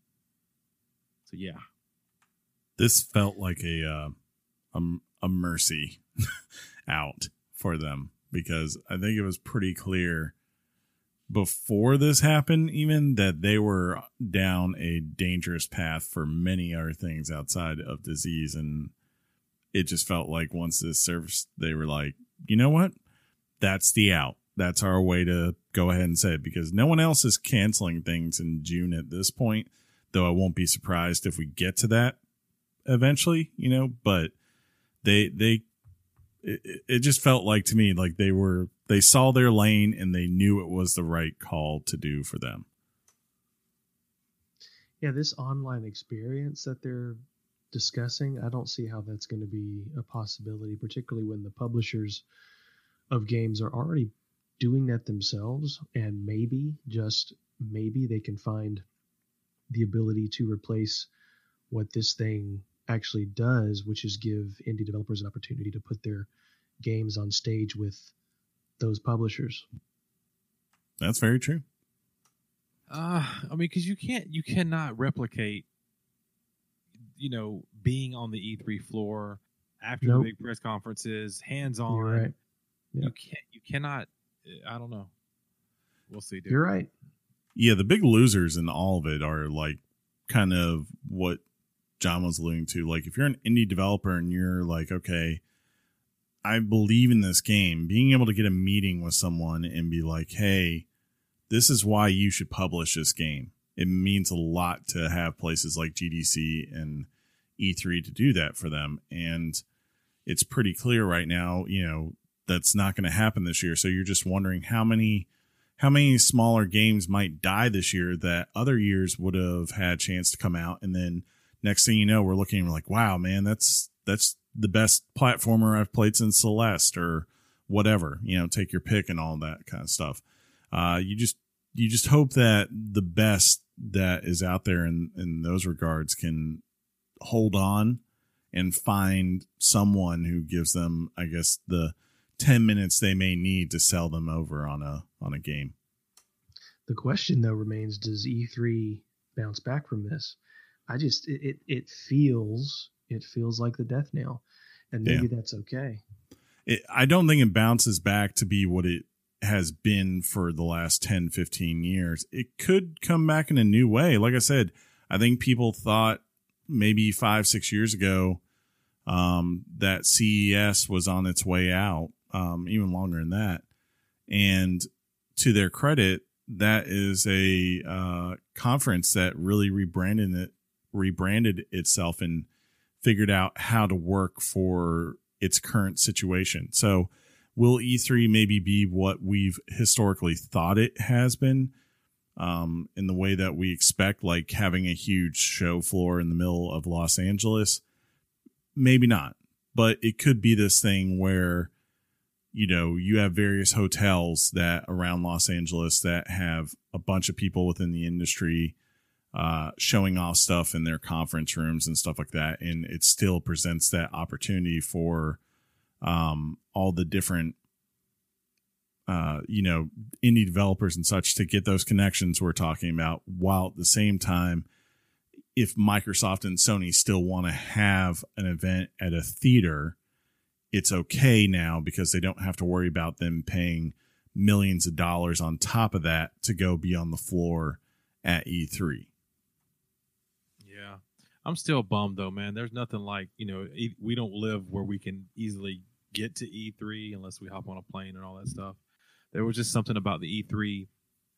So, yeah. This felt like a uh, a, a mercy out for them because I think it was pretty clear before this happened, even that they were down a dangerous path for many other things outside of disease. And it just felt like once this surfaced, they were like, you know what? That's the out. That's our way to go ahead and say it because no one else is canceling things in June at this point, though I won't be surprised if we get to that eventually, you know, but they, they, it, it just felt like to me like they were they saw their lane and they knew it was the right call to do for them. Yeah, this online experience that they're discussing, I don't see how that's going to be a possibility, particularly when the publishers of games are already doing that themselves and maybe just maybe they can find the ability to replace what this thing actually does, which is give indie developers an opportunity to put their games on stage with those publishers. That's very true. Uh, I mean, because you can't, you cannot replicate, you know, being on the E3 floor after Nope. the big press conferences, hands on. You're right. You can't, you cannot. I don't know. We'll see, dude. You're right. Yeah, the big losers in all of it are like kind of what John was alluding to. Like if you're an indie developer and you're like, okay, I believe in this game, being able to get a meeting with someone and be like, hey, this is why you should publish this game. It means a lot to have places like GDC and E3 to do that for them. And it's pretty clear right now, you know, that's not going to happen this year. So you're just wondering how many how many smaller games might die this year that other years would have had a chance to come out and then next thing you know we're looking we're like wow man that's that's the best platformer i've played since celeste or whatever you know take your pick and all that kind of stuff uh you just you just hope that the best that is out there in in those regards can hold on and find someone who gives them i guess the 10 minutes they may need to sell them over on a on a game The question though remains: Does E3 bounce back from this? I just it it, it feels it feels like the death nail, and maybe that's okay. it, I don't think it bounces back to be what it has been for the last 10, 15 years. It could come back in a new way. Like I said, I think people thought maybe five, six years ago um, that CES was on its way out, um, even longer than that. And to their credit, that is a uh, conference that really rebranded it, rebranded itself and figured out how to work for its current situation. So, will E3 maybe be what we've historically thought it has been um, in the way that we expect, like having a huge show floor in the middle of Los Angeles? Maybe not, but it could be this thing where you know you have various hotels that around Los Angeles that have a bunch of people within the industry uh, showing off stuff in their conference rooms and stuff like that, and it still presents that opportunity for um, all the different uh, you know, indie developers and such to get those connections we're talking about, while at the same time, if Microsoft and Sony still want to have an event at a theater, it's okay now because they don't have to worry about them paying millions of dollars on top of that to go be on the floor at E3. Yeah. I'm still bummed though, man. There's nothing like, you know, e- we don't live where we can easily get to E3 unless we hop on a plane and all that stuff. There was just something about the E3,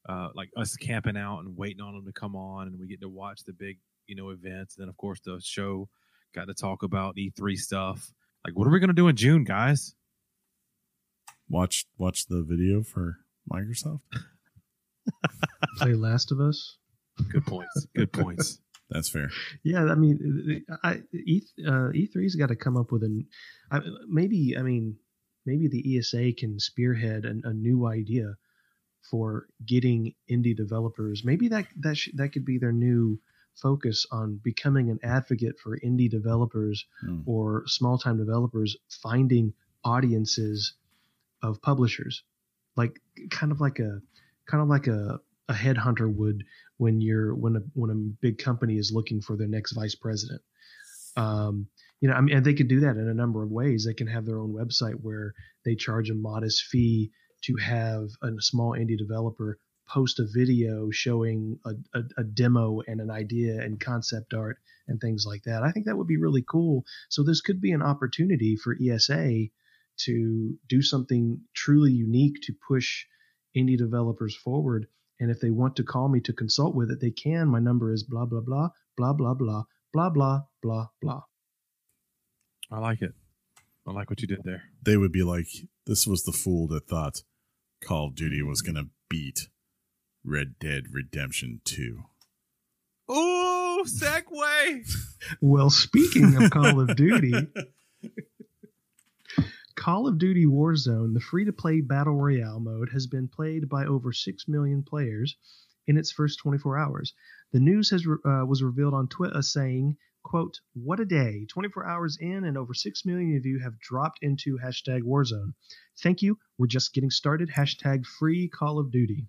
uh, like us camping out and waiting on them to come on, and we get to watch the big, you know, events. And then, of course, the show got to talk about E3 stuff. Like, what are we going to do in June, guys? Watch watch the video for Microsoft. Play Last of Us. Good points. Good points. That's fair. Yeah, I mean, I, E uh, E3's got to come up with an I, maybe. I mean, maybe the ESA can spearhead an, a new idea for getting indie developers. Maybe that that sh- that could be their new focus on becoming an advocate for indie developers Hmm. or small time developers finding audiences of publishers, like kind of like a kind of like a a headhunter would when you're when a when a big company is looking for their next vice president. Um, you know, I mean, and they could do that in a number of ways. They can have their own website where they charge a modest fee to have a small indie developer post a video showing a, a, a demo and an idea and concept art and things like that. I think that would be really cool. So this could be an opportunity for ESA to do something truly unique to push indie developers forward. And if they want to call me to consult with it, they can. My number is blah blah blah blah blah blah blah blah blah blah. I like it. I like what you did there. They would be like, "This was the fool that thought Call of Duty was going to beat Red Dead Redemption 2." Oh, segue. Well, speaking of Call of Duty, Call of Duty Warzone, the free to play battle royale mode, has been played by over 6 million players in its first 24 hours. The news has uh, was revealed on Twitter saying, quote, what a day. 24 hours in and over 6 million of you have dropped into hashtag Warzone. Thank you. We're just getting started. Hashtag free Call of Duty.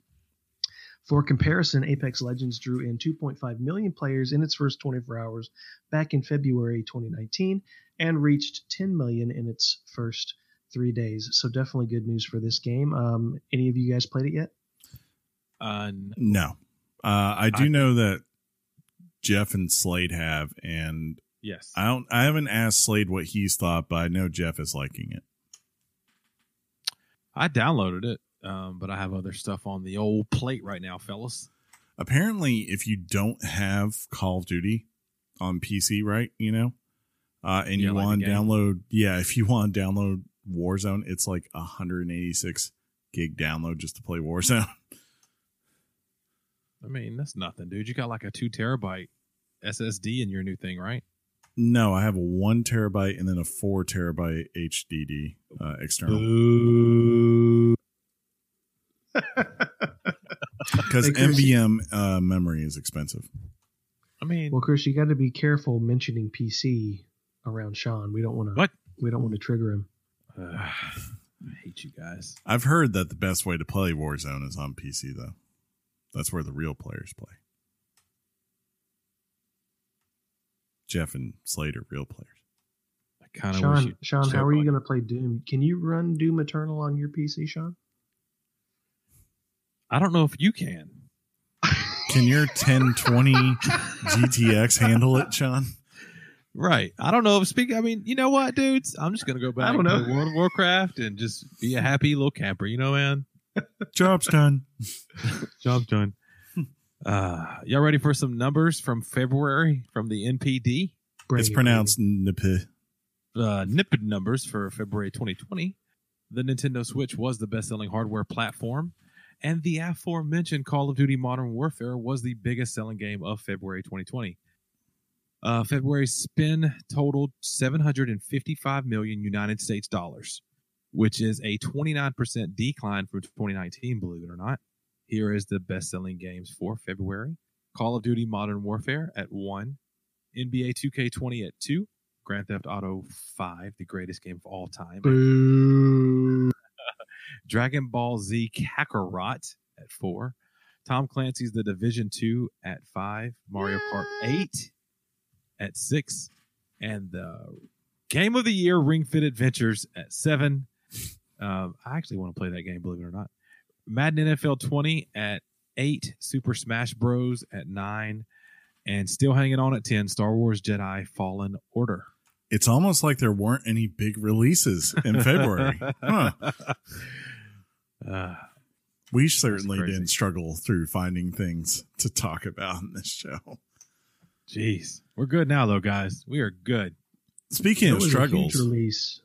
For comparison, Apex Legends drew in 2.5 million players in its first 24 hours back in February 2019 and reached 10 million in its first three days. So definitely good news for this game. Um, any of you guys played it yet? Uh, n- No. Uh, I do I- know that Jeff and Slade have, and yes. I don't. I haven't asked Slade what he's thought, but I know Jeff is liking it. I downloaded it, um, but I have other stuff on the old plate right now, fellas. Apparently, if you don't have Call of Duty on PC, right, you know, uh, and Yeah, you like want to download, yeah, if you want to download Warzone, it's like 186 gig download just to play Warzone. I mean, that's nothing, dude. You got like a two terabyte SSD in your new thing, right? no, I have a one terabyte and then a four terabyte HDD uh, external because Hey, Chris. NVM uh, memory is expensive. I mean, Well, Chris, you got to be careful mentioning PC around Sean. We don't want to. What? We don't want to trigger him. uh, I hate you guys. I've heard that the best way to play Warzone is on PC, though. That's where the real players play. Jeff and Slater, real players. I kind of wish Sean, you. Sean, how are you going to play Doom? Can you run Doom Eternal on your PC, Sean? I don't know if you can. Can your 1020 GTX handle it, Sean? Right. I don't know if speak. I mean, you know what, dudes? I'm just gonna go back I don't know. to World of Warcraft and just be a happy little camper. You know, man. Job's done. Job's done. Uh, y'all ready for some numbers from February from the NPD? Bring It's pronounced NP. uh, NIPID numbers for February 2020, the Nintendo Switch was the best selling hardware platform, and the aforementioned Call of Duty Modern Warfare was the biggest selling game of February 2020. Uh, February's spend totaled 755 million United States dollars, which is a 29% decline from 2019, believe it or not. Here is the best selling games for February Call of Duty Modern Warfare at 1, NBA 2K20 at 2, Grand Theft Auto 5, the greatest game of all time. Boo. Dragon Ball Z Kakarot at four. Tom Clancy's The Division 2 at five. Mario Kart 8 at six. And the Game of the Year Ring Fit Adventures at seven. Um, I actually want to play that game, believe it or not. Madden NFL 20 at eight. Super Smash Bros. at nine. And still hanging on at 10, Star Wars Jedi Fallen Order. It's almost like there weren't any big releases in February. huh. Uh, We certainly didn't struggle through finding things to talk about in this show. Jeez, we're good now, though, guys. We are good. Speaking That of was a struggles, release.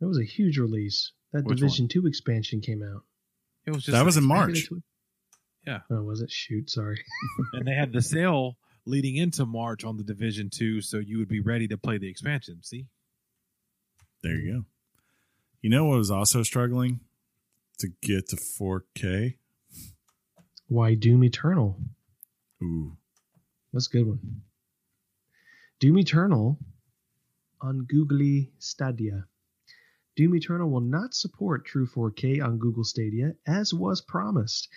That was a huge release. That Which Division Two expansion came out. It was just that was in March. get? Yeah. Oh, was it? Shoot, sorry. and they had the sale leading into March on the Division Two, so you would be ready to play the expansion. See, There you go. You know what was also struggling to get to 4K? Why Doom Eternal? Ooh, That's a good one. Doom Eternal on Googly Stadia. Doom Eternal will not support true 4K on Google Stadia, as was promised.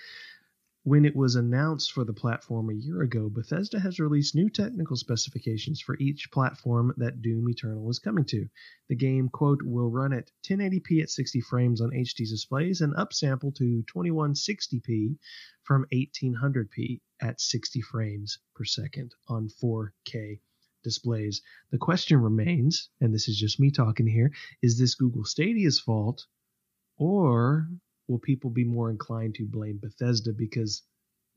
When it was announced for the platform a year ago, Bethesda has released new technical specifications for each platform that Doom Eternal is coming to. The game, quote, will run at 1080p at 60 frames on HD displays and upsample to 2160p from 1800p at 60 frames per second on 4K displays. The question remains, and this is just me talking here, is this Google Stadia's fault or will people be more inclined to blame Bethesda because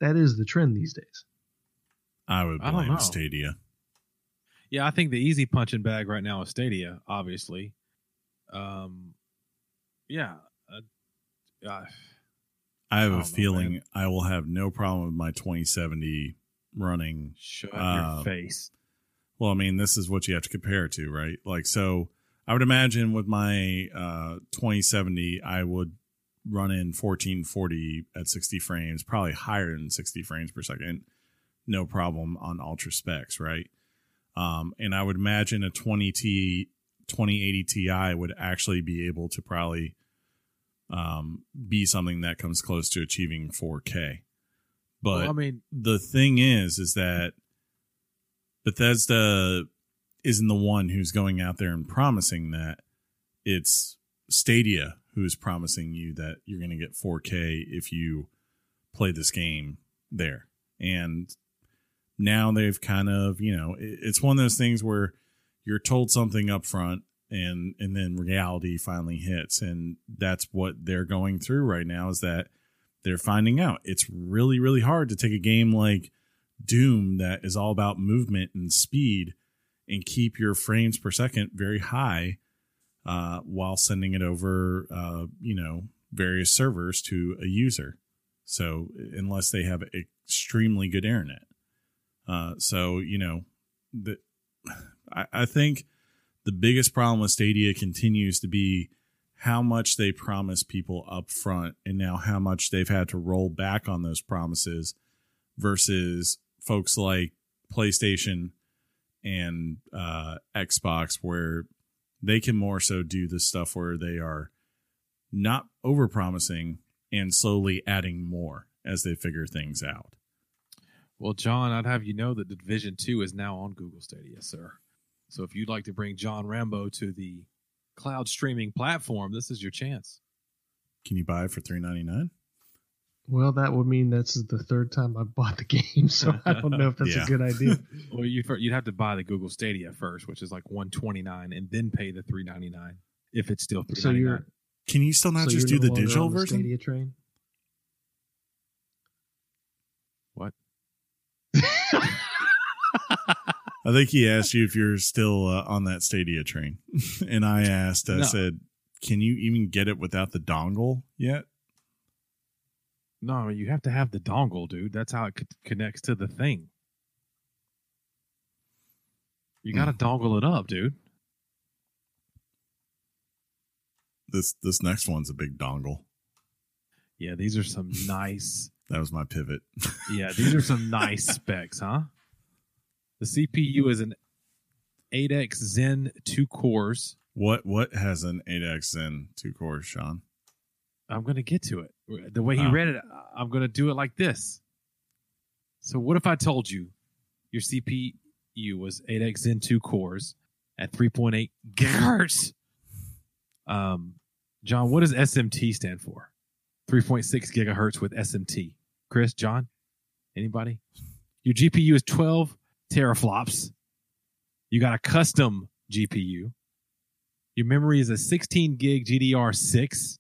that is the trend these days? I would I don't blame know. Stadia. yeah, I think the easy punching bag right now is Stadia, obviously. Um, yeah, uh, uh, I have I a don't know, feeling man. I will have no problem with my 2070 running. shut Uh, your face. Well, I mean, this is what you have to compare it to, right? Like, so I would imagine with my uh, 2070, I would run in 1440 at 60 frames, probably higher than 60 frames per second, no problem on ultra specs, right? Um, and I would imagine a 20T 2080 Ti would actually be able to probably um, be something that comes close to achieving 4K. But well, I mean, the thing is, is that Bethesda isn't the one who's going out there and promising that. It's Stadia who is promising you that you're going to get 4K if you play this game there. And now they've kind of, you know, it's one of those things where you're told something up front and and then reality finally hits and that's what they're going through right now is that they're finding out it's really really hard to take a game like Doom that is all about movement and speed and keep your frames per second very high uh, while sending it over, uh, you know, various servers to a user. So unless they have extremely good internet, uh, so you know, the I, I think the biggest problem with Stadia continues to be how much they promise people up front and now how much they've had to roll back on those promises versus folks like PlayStation and uh, Xbox, where they can more so do the stuff where they are not over promising and slowly adding more as they figure things out. well, John, I'd have you know that the Division Two is now on Google Stadia, sir. So if you'd like to bring John Rambo to the cloud streaming platform, this is your chance. Can you buy it for three ninety nine? Well, that would mean this is the third time I've bought the game, so I don't know if that's Yeah. a good idea. Well, you'd, you'd have to buy the Google Stadia first, which is like one twenty nine, and then pay the three ninety nine if it's still three So you're. Can you still not so just do no the digital on the version? Stadia train. What? I think he asked you if you're still uh, on that Stadia train, and I asked, I No. said, "Can you even get it without the dongle yet?" No, you have to have the dongle, dude. That's how it c- connects to the thing. You got to mm-hmm. dongle it up, dude. This this next one's a big dongle. Yeah, these are some nice. That was my pivot. Yeah, these are some nice specs, huh? The CPU is an 8X Zen 2 cores. What what has an 8x Zen two cores, Sean? I'm going to get to it. The way he read it, I'm going to do it like this. So, what if I told you your CPU was 8x Zen 2 cores at 3.8 gigahertz? Um, John, what does SMT stand for? 3.6 gigahertz with SMT. Chris, John, anybody? Your GPU is 12 teraflops. You got a custom GPU. Your memory is a 16 gig GDDR6.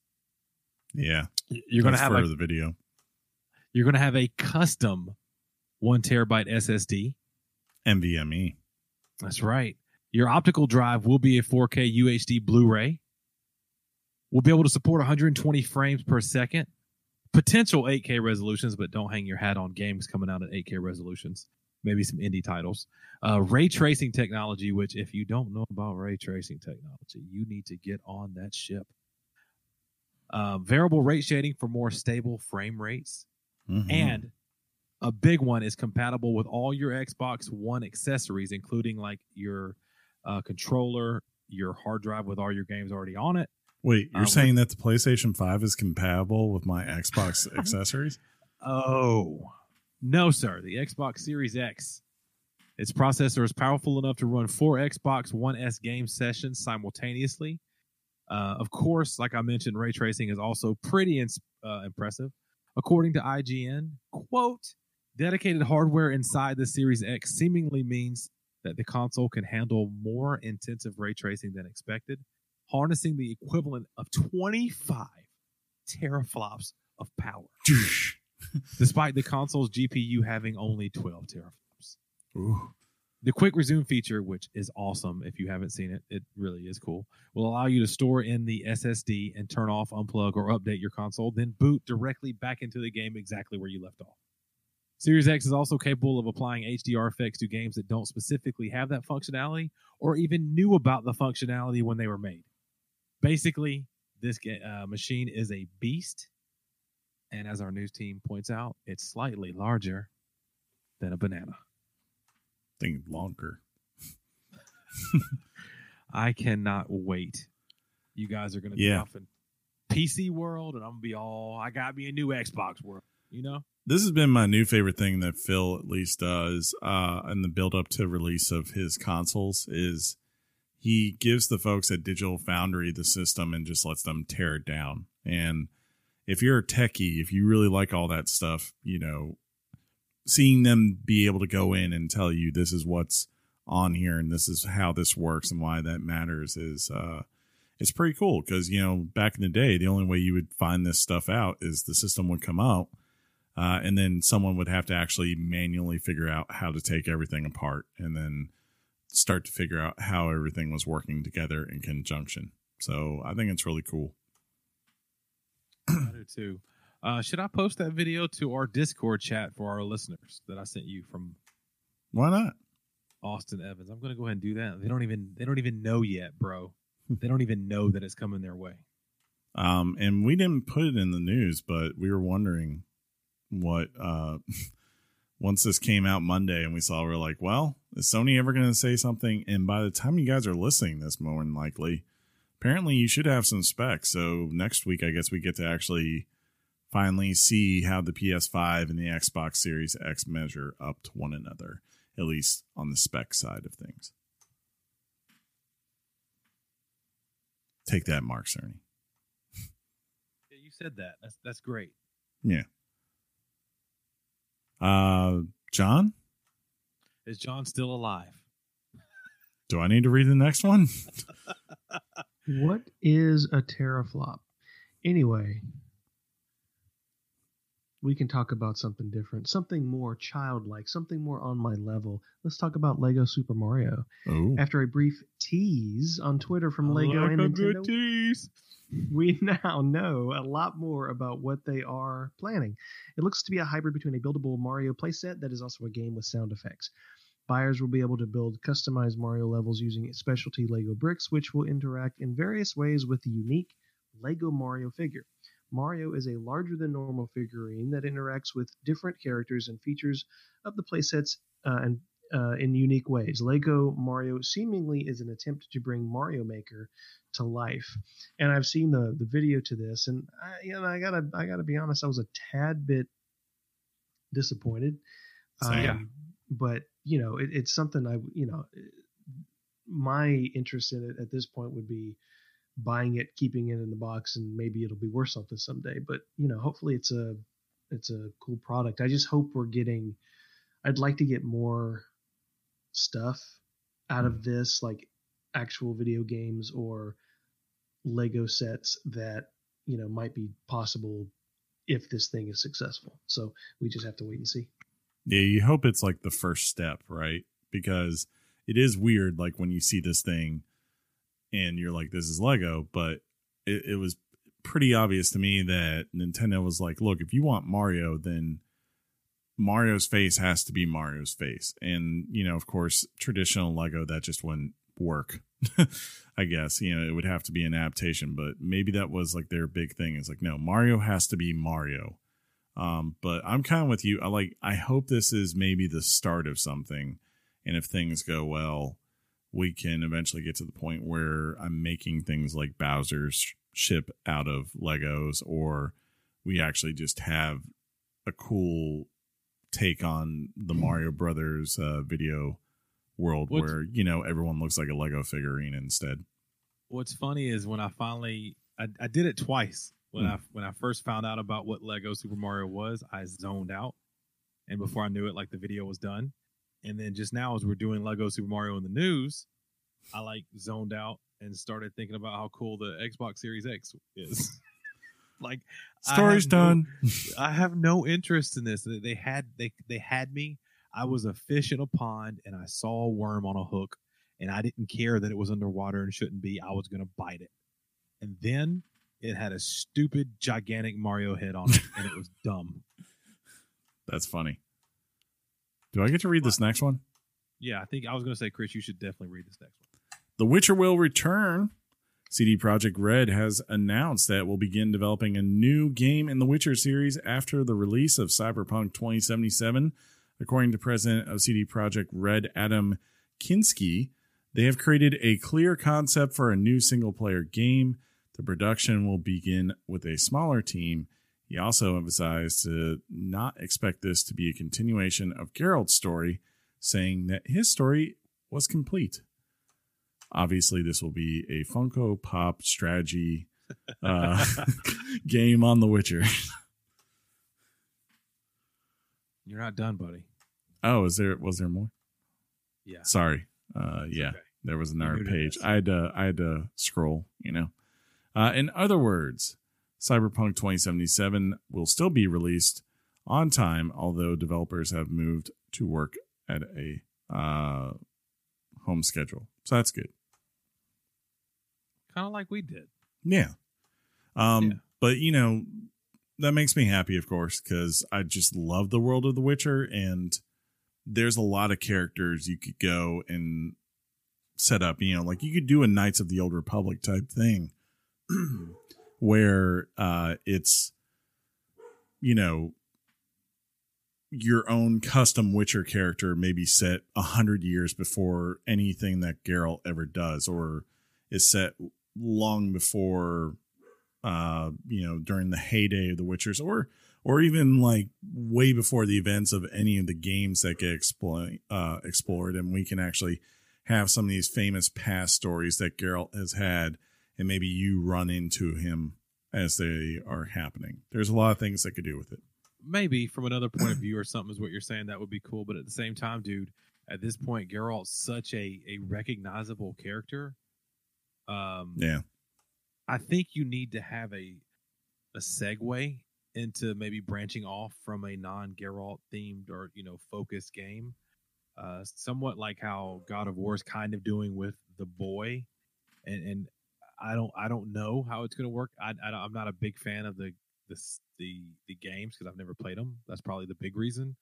Yeah. You're going to have for a the video. you're going to have a custom one terabyte SSD. NVMe. That's right. Your optical drive will be a 4K UHD Blu-ray. We'll be able to support 120 frames per second, potential 8K resolutions, but don't hang your hat on games coming out at 8K resolutions. Maybe some indie titles. Uh, ray tracing technology, which if you don't know about ray tracing technology, you need to get on that ship. Uh, variable rate shading for more stable frame rates. Mhm. And a big one is compatible with all your Xbox One accessories, including like your uh, controller, your hard drive with all your games already on it. Wait, you're uh, saying that the PlayStation 5 is compatible with my Xbox accessories? Oh, no, sir. The Xbox Series X. Its processor is powerful enough to run four Xbox One S game sessions simultaneously. Uh, of course, like I mentioned, ray tracing is also pretty ins- uh, impressive. According to IGN, quote, dedicated hardware inside the Series X seemingly means that the console can handle more intensive ray tracing than expected, harnessing the equivalent of 25 teraflops of power despite the console's GPU having only 12 teraflops. Ooh. The quick resume feature, which is awesome if you haven't seen it, it really is cool, will allow you to store in the SSD and turn off, unplug, or update your console, then boot directly back into the game exactly where you left off. Series X is also capable of applying HDR effects to games that don't specifically have that functionality or even knew about the functionality when they were made. Basically, this uh, machine is a beast and as our news team points out, it's slightly larger than a banana. Think longer. I cannot wait. You guys are going to be Yeah. off in PC world, and I'm going to be all, I got me a new Xbox world, you know? This has been my new favorite thing that Phil at least does uh, in the build up to release of his consoles is he gives the folks at Digital Foundry the system and just lets them tear it down. And if you're a techie, if you really like all that stuff, you know, seeing them be able to go in and tell you this is what's on here and this is how this works and why that matters is uh it's pretty cool because you know back in the day the only way you would find this stuff out is the system would come out uh, and then someone would have to actually manually figure out how to take everything apart and then start to figure out how everything was working together in conjunction so i think it's really cool I do too. Uh, should I post that video to our Discord chat for our listeners that I sent you from why not Austin Evans? I'm going to go ahead and do that. They don't even they don't even know yet, bro. they don't even know that it's coming their way. Um, and we didn't put it in the news, but we were wondering what uh, once this came out Monday and we saw, we are like, well, is Sony ever going to say something? And by the time you guys are listening, this more than likely, apparently you should have some specs. So next week, I guess we get to actually finally see how the PS5 and the Xbox Series X measure up to one another, at least on the spec side of things. Take that, Mark Cerny. Yeah, you said that. That's that's great. Yeah. Uh, John, Is John still alive? do I need to read the next one? What is a teraflop? Anyway, we can talk about something different, something more childlike, something more on my level. Let's talk about Lego Super Mario. Oh, After a brief tease on Twitter from Lego like and a Nintendo, good tease. we now know a lot more about what they are planning. It looks to be a hybrid between a buildable Mario playset that is also a game with sound effects. Buyers will be able to build customized Mario levels using specialty Lego bricks, which will interact in various ways with the unique Lego Mario figure. Mario is a larger than normal figurine that interacts with different characters and features of the playsets uh, and uh, in unique ways. Lego Mario seemingly is an attempt to bring Mario Maker to life, and I've seen the the video to this, and I, you know, I gotta I gotta be honest, I was a tad bit disappointed. Um, but you know, it, it's something I you know, my interest in it at this point would be buying it, keeping it in the box, and maybe it'll be worth something someday. But you know, hopefully it's a it's a cool product. I just hope we're getting. I'd like to get more stuff out of mm. this, like actual video games or Lego sets that you know might be possible if this thing is successful. So we just have to wait and see. Yeah, you hope it's like the first step, right? Because it is weird, like when you see this thing and you're like, this is Lego, but it, it was pretty obvious to me that Nintendo was like, look, if you want Mario, then Mario's face has to be Mario's face. And, you know, of course, traditional Lego, that just wouldn't work. I guess, you know, it would have to be an adaptation, but maybe that was like their big thing is like, no, Mario has to be Mario. Um, but I'm kind of with you. I like, I hope this is maybe the start of something. And if things go well, we can eventually get to the point where I'm making things like Bowser's ship out of Legos, or we actually just have a cool take on the Mario Brothers uh, video world What's- where you know everyone looks like a Lego figurine instead. What's funny is when I finally I, I did it twice. When Hmm. I when I first found out about what Lego Super Mario was, I zoned out. And before I knew it, like the video was done. And then just now as we're doing Lego Super Mario in the news, I like zoned out and started thinking about how cool the Xbox Series X is. like I Story's no- done. I have no interest in this. They they had they they had me. I was a fish in a pond and I saw a worm on a hook and I didn't care that it was underwater and shouldn't be. I was going to bite it. And then it had a stupid gigantic Mario head on it and it was dumb. That's funny. Do I get to read this next one? Yeah, I think I was going to say Chris, you should definitely read this next one. The Witcher will return. CD Projekt Red has announced that it will begin developing a new game in the Witcher series after the release of Cyberpunk 2077. According to President of CD Projekt Red, Adam Kiciński, they have created a clear concept for a new single player game. The production will begin with a smaller team. He also emphasized to not expect this to be a continuation of Geralt's story, saying that his story was complete. Obviously this will be a funko pop strategy uh, game on the witcher. You're not done, buddy. oh is there was there more? Yeah. sorry. Uh yeah okay. there was another page. i had to i had to scroll you know. Uh in other words cyberpunk 2077 will still be released on time although developers have moved to work at a uh home schedule so that's good Kind of like we did. Yeah. Um, Yeah. but you know, that makes me happy, of course, because I just love the world of The Witcher, and there's a lot of characters you could go and set up. You know, like you could do a Knights of the Old Republic type thing, where uh, it's you know your own custom Witcher character, maybe set a hundred years before anything that Geralt ever does, or is set long before uh you know during the heyday of the witchers or or even like way before the events of any of the games that get uh explored. And we can actually have some of these famous past stories that Geralt has had and maybe you run into him as they are happening. There's a lot of things that could do with it. Maybe from another point of view or something is what you're saying that would be cool. But at the same time dude at this point Geralt's such a a recognizable character. Um yeah. I think you need to have a a segue into maybe branching off from a non Geralt themed or you know focused game. Uh somewhat like how God of War is kind of doing with the boy and and I don't I don't know how it's going to work I, I I'm not a big fan of the the the, the games because I've never played them that's probably the big reason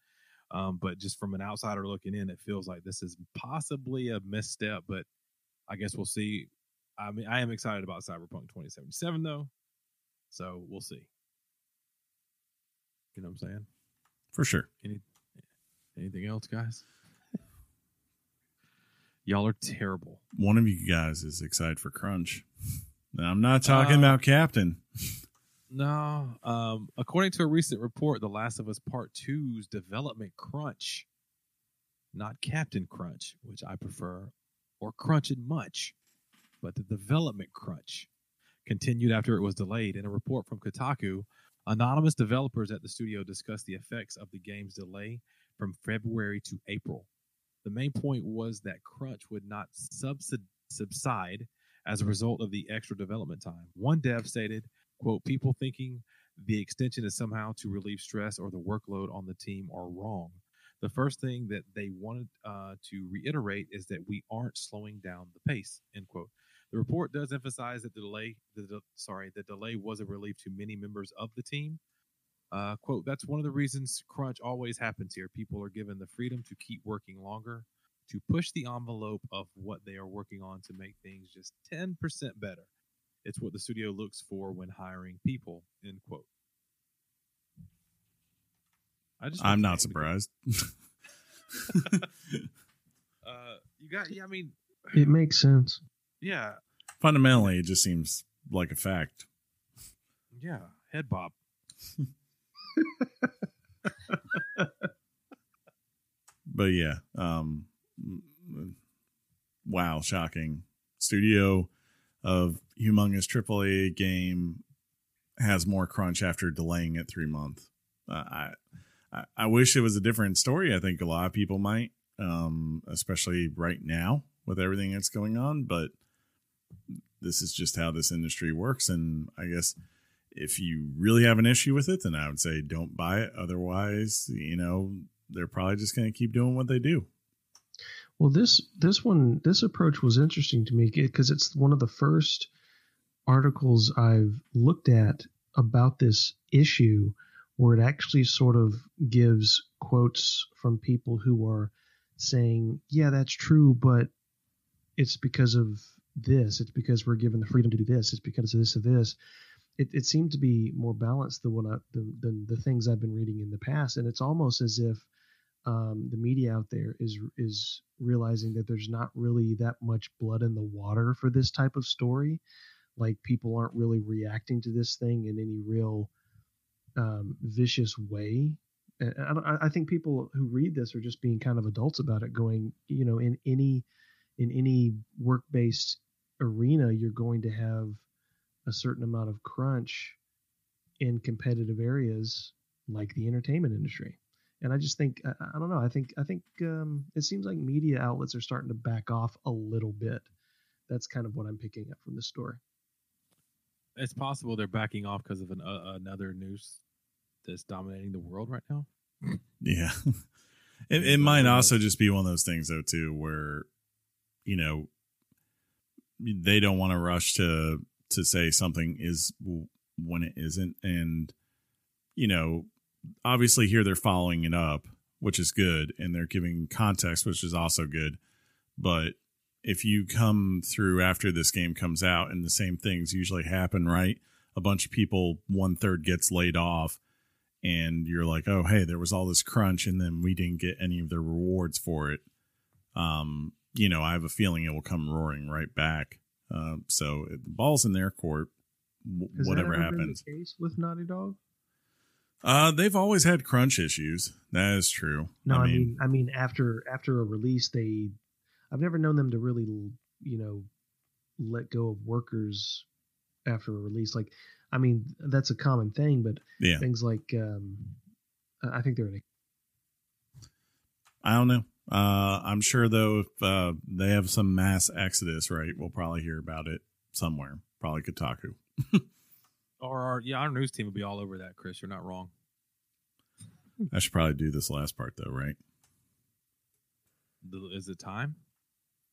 um, but just from an outsider looking in, it feels like this is possibly a misstep. But I guess we'll see. I mean, I am excited about Cyberpunk 2077 though, so we'll see. You know what I'm saying? for sure Anything else, guys? Y'all are terrible. One of you guys is excited for Crunch. I'm not talking Uh, about Captain. No. Um, according to a recent report, The Last of Us Part 2's development crunch, not Captain Crunch, which I prefer, or Crunch and Munch, but the development crunch continued after it was delayed. In a report from Kotaku, anonymous developers at the studio discussed the effects of the game's delay from February to April. The main point was that crunch would not subsid- subside as a result of the extra development time. One dev stated, quote, people thinking the extension is somehow to relieve stress or the workload on the team are wrong. The first thing that they wanted uh, to reiterate is that we aren't slowing down the pace, end quote. The report does emphasize that the delay, the, the- sorry, the delay was a relief to many members of the team. Uh, quote, that's one of the reasons crunch always happens here. People are given the freedom to keep working longer, to push the envelope of what they are working on to make things just 10% better. It's what the studio looks for when hiring people, end quote. I just I'm not surprised. Uh, you got, yeah, I mean, It makes sense. yeah, Fundamentally, it just seems like a fact. yeah, head bob. But yeah, um, mm, wow, shocking. Studio of humongous AAA game has more crunch after delaying it three months. Uh, I I wish it was a different story. I think a lot of people might, um, especially right now with everything that's going on. But this is just how this industry works, and I guess if you really have an issue with it, then I would say don't buy it. Otherwise, you know, they're probably just going to keep doing what they do. Well, this this one this approach was interesting to me because it's one of the first articles I've looked at about this issue where it actually sort of gives quotes from people who are saying, "Yeah, that's true, but it's because of this. It's because we're given the freedom to do this. It's because of this or this." It, it seemed to be more balanced than what I, than, than the things I've been reading in the past, and it's almost as if um, the media out there is is realizing that there's not really that much blood in the water for this type of story. Like people aren't really reacting to this thing in any real um, vicious way. I- I think people who read this are just being kind of adults about it, going, you know, in any in any work based arena, you're going to have a certain amount of crunch in competitive areas like the entertainment industry and I just think I, I don't know. I think I think um, it seems like media outlets are starting to back off a little bit. That's kind of what I'm picking up from this story. It's possible they're backing off because of an, uh, another news that's dominating the world right now. Yeah. it, it might also just be one of those things though too where you know they don't want to rush to to say something is when it isn't and you know obviously here they're following it up which is good and they're giving context which is also good but if you come through after this game comes out and the same things usually happen right a bunch of people one third gets laid off and you're like, oh, hey, there was all this crunch, and then we didn't get any of the rewards for it. Um, you know, I have a feeling it will come roaring right back. Um, so the ball's in their court. w- whatever happens, been the case with Naughty Dog? uh, they've always had crunch issues. That is true. No, I mean, I mean, after after a release, they I've never known them to really, you know, let go of workers after a release. Like, I mean, that's a common thing, but yeah, things like um, I I think they're in a I don't know. Uh, I'm sure though, if uh, they have some mass exodus, right, we'll probably hear about it somewhere. Probably Kotaku. Or our, yeah, our news team will be all over that, Chris. You're not wrong. I should probably do this last part though, right? The- Is it time?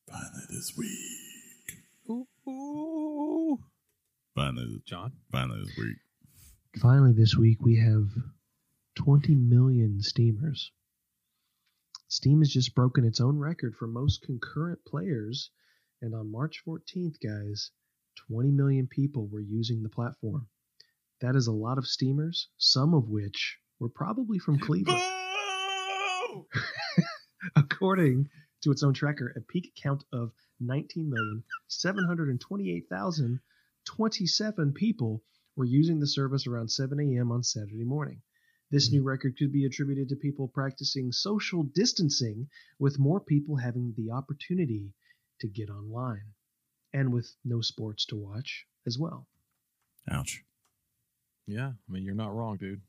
Finally this week. Ooh, ooh. Finally, John. finally this week. Finally, this week we have 20 million Steamers. Steam has just broken its own record for most concurrent players, and on March 14th, guys, 20 million people were using the platform. That is a lot of Steamers, some of which were probably from Cleveland, according to its own tracker a peak count of 19,728,027 people were using the service around 7 a.m. on Saturday morning. This new record could be attributed to people practicing social distancing, with more people having the opportunity to get online, and with no sports to watch as well. Ouch. Yeah, I mean you're not wrong, dude.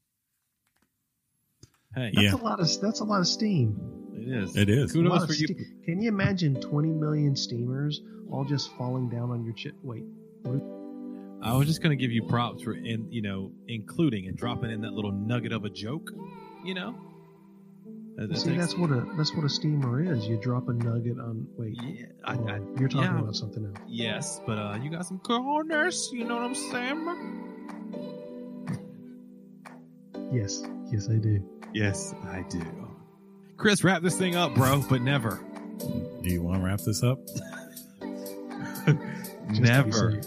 Hey, That's Yeah. a lot of that's a lot of steam. it is. It is. A lot Kudos of for you. ste- Can you imagine 20 million steamers all just falling down on your chip? Wait, I was just gonna give you props for in you know including and dropping in that little nugget of a joke. You know. That- that see, takes- that's what a that's what a steamer is. You drop a nugget on. Wait, Yeah, I, I, you're talking yeah. about something else. yes, but uh, you got some corners. You know what I'm saying? Yes, yes, I do. Yes, I do. Chris, wrap this thing up, bro, but never, Do you want to wrap this up? Just to be never.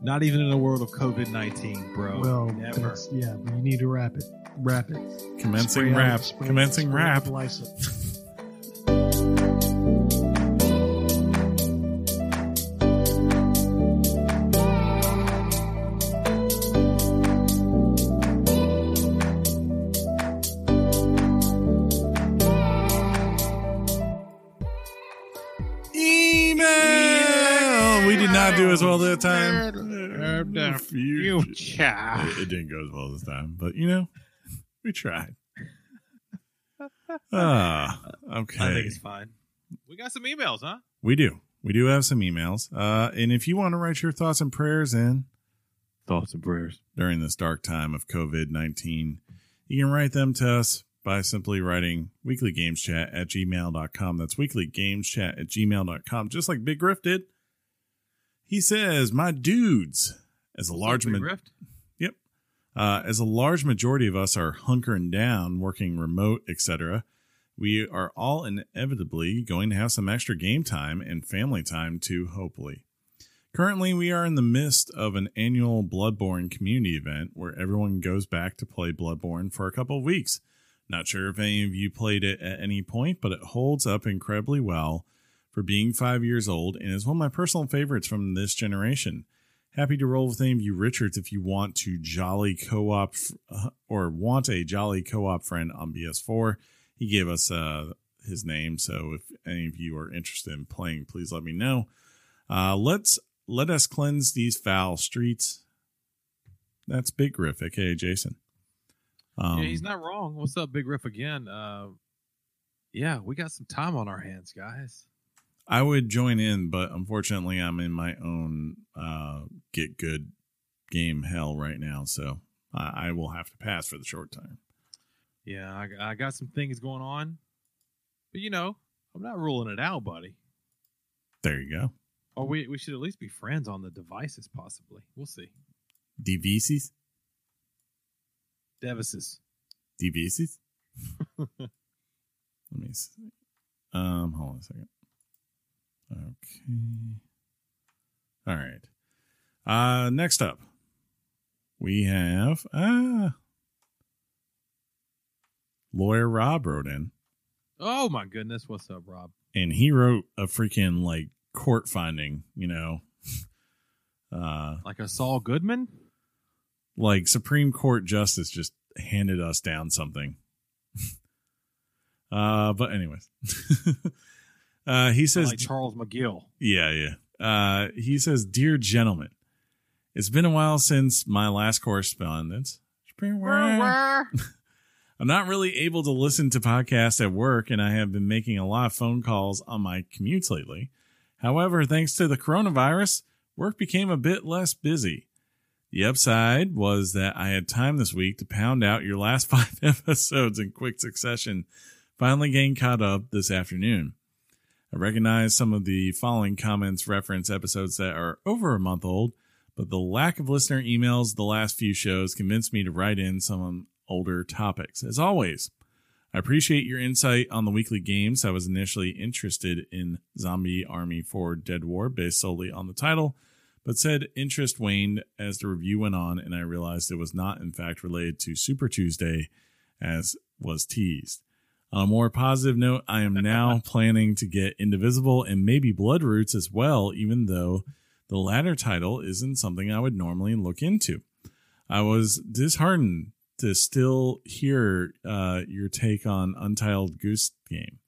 Safe. Not even in a world of COVID nineteen, bro. Well, never. that's yeah, but you need to wrap it. Wrap it. Commencing Spray out- rap. spray- Commencing spray rap. the license. Email. We did not do as well that time. You cha. It, it didn't go as well this time, but you know, we tried. Ah, okay. I think it's fine. We got some emails, huh? we do. We do have some emails. Uh, and if you want to write your thoughts and prayers in Thoughts and prayers. during this dark time of COVID 19, you can write them to us by simply writing weeklygameschat at gmail.com. That's weeklygameschat at gmail.com, just like Big Griff did. He says, My dudes, as a large ma- rift. Uh, as a large majority of us are hunkering down, working remote, etc., we are all inevitably going to have some extra game time and family time too, hopefully. Currently, we are in the midst of an annual Bloodborne community event where everyone goes back to play Bloodborne for a couple of weeks. Not sure if any of you played it at any point, but it holds up incredibly well for being five years old and is one of my personal favorites from this generation. Happy to roll with any of you Richards if you want to jolly co-op f- uh, or want a jolly co-op friend on PS4. He gave us uh, his name, so if any of you are interested in playing, please let me know. Uh, let's let us cleanse these foul streets. That's Big Riff, aka Jason. Um, yeah, he's not wrong. What's up, Big Riff again? Uh, yeah, we got some time on our hands, guys. I would join in, but unfortunately, I'm in my own uh, get good game hell right now, so I, I will have to pass for the short time. Yeah, I, I got some things going on, but you know, I'm not ruling it out, buddy. There you go. Or we we should at least be friends on the devices, possibly. We'll see. DVCs? Devices. DVCs? Let me see. Um, hold on a second. Okay. All right. Uh, next up, we have ah, lawyer Rob wrote in, Oh my goodness, what's up, Rob? and he wrote a freaking like court finding. You know, uh, Like a Saul Goodman? like Supreme Court justice just handed us down something. uh, but anyways, uh, he says, like Charles McGill. yeah, yeah. Uh, he says, dear gentlemen, it's been a while since my last correspondence. It's been a while. I'm not really able to listen to podcasts at work, and I have been making a lot of phone calls on my commutes lately. However, thanks to the coronavirus, work became a bit less busy. The upside was that I had time this week to pound out your last five episodes in quick succession, finally getting caught up this afternoon. I recognize some of the following comments reference episodes that are over a month old, but the lack of listener emails the last few shows convinced me to write in some older topics. As always, I appreciate your insight on the weekly games. I was initially interested in Zombie Army 4 Dead War based solely on the title, but said interest waned as the review went on, and I realized it was not, in fact, related to Super Tuesday as was teased. On a more positive note, I am now planning to get Indivisible and maybe Blood Roots as well, even though the latter title isn't something I would normally look into. I was disheartened to still hear uh, your take on Untitled Goose Game.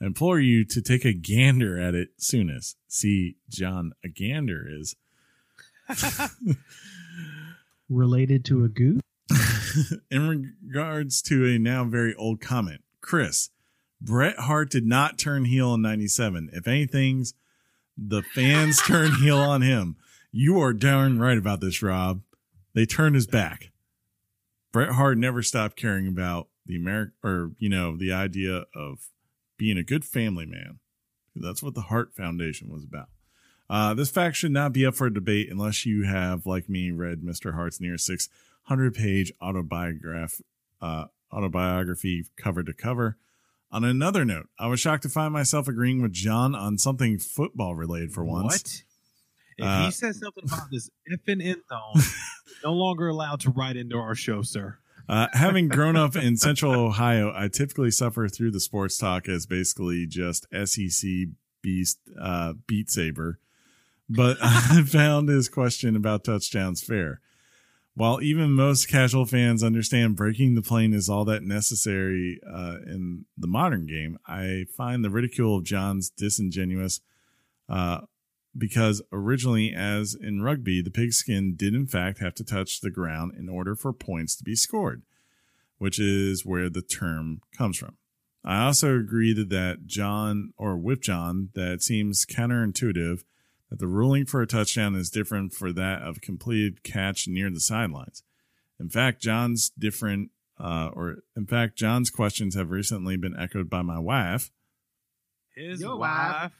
I implore you to take a gander at it soonest. See, John, a gander is Related to a goose? in regards to a now very old comment. Chris, Bret Hart did not turn heel in 97. If anything's, the fans turned heel on him. You are darn right about this, Rob. They turned his back. Bret Hart never stopped caring about the American, or, you know, the idea of being a good family man. That's what the Hart Foundation was about. Uh, this fact should not be up for debate unless you have, like me, read Mr. Hart's near 600 page autobiograph, uh, autobiography cover to cover. On another note, I was shocked to find myself agreeing with John on something football related for once. What? If Uh, he says something about this effing end zone, no longer allowed to write into our show, sir. Uh, having grown up in central Ohio, I typically suffer through the sports talk as basically just SEC beast uh, beat saber. But I found his question about touchdowns fair. While even most casual fans understand breaking the plane is all that necessary uh, in the modern game, I find the ridicule of John's disingenuous uh, because originally, as in rugby, the pigskin did in fact have to touch the ground in order for points to be scored, which is where the term comes from. I also agree that, John, or with John, that seems counterintuitive that the ruling for a touchdown is different for that of a completed catch near the sidelines. In fact, John's different, uh, or in fact, John's questions have recently been echoed by my wife, His Your wife.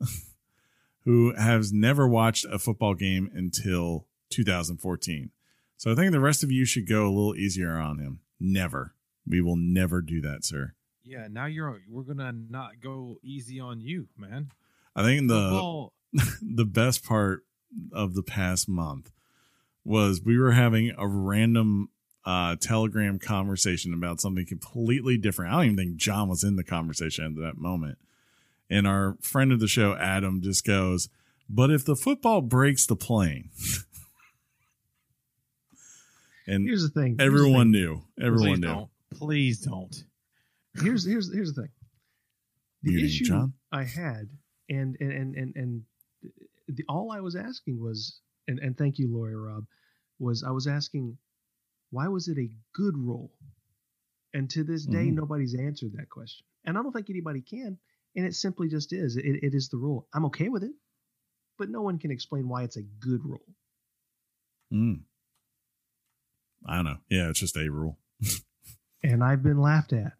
who has never watched a football game until 2014. So I think the rest of you should go a little easier on him. Never. We will never do that, sir. Yeah, now you're we're gonna not go easy on you, man. I think the Football- the best part of the past month was we were having a random uh, telegram conversation about something completely different. I don't even think John was in the conversation at that moment. And our friend of the show, Adam, just goes, But if the football breaks the plane, and Here's the thing. Here's the everyone thing. knew, everyone please knew. don't. Please don't. Here's here's here's the thing. The Muting issue John? I had, and and and and, and the, all I was asking was, and and thank you, lawyer Rob, was I was asking, why was it a good rule? And to this day, Mhm. nobody's answered that question, and I don't think anybody can. And it simply just is. It, it is the rule. I'm okay with it, but no one can explain why it's a good rule. Mm. I don't know. Yeah, it's just a rule, And I've been laughed at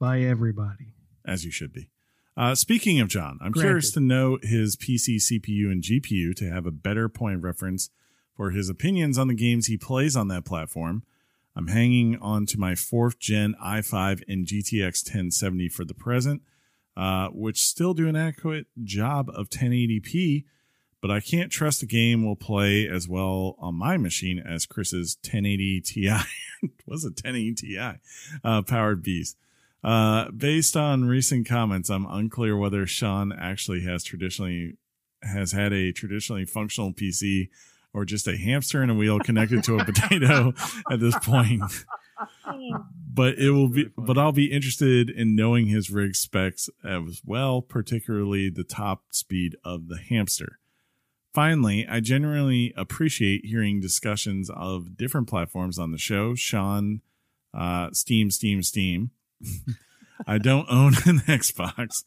by everybody. as you should be. Uh, speaking of John, I'm Granted. curious to know his PC, CPU, and GPU to have a better point of reference for his opinions on the games he plays on that platform. I'm hanging on to my fourth gen i5 and GTX 1070 for the present, uh, which still do an adequate job of 1080p, but I can't trust the game will play as well on my machine as Chris's 1080 Ti. was a 1080 Ti uh, powered beast. Uh, based on recent comments, I'm unclear whether Sean actually has traditionally has had a traditionally functional PC or just a hamster in a wheel connected to a potato at this point. But it will be, but I'll be interested in knowing his rig specs as well, particularly the top speed of the hamster. Finally, I generally appreciate hearing discussions of different platforms on the show. Sean, uh, Steam, Steam, Steam. I don't own an Xbox,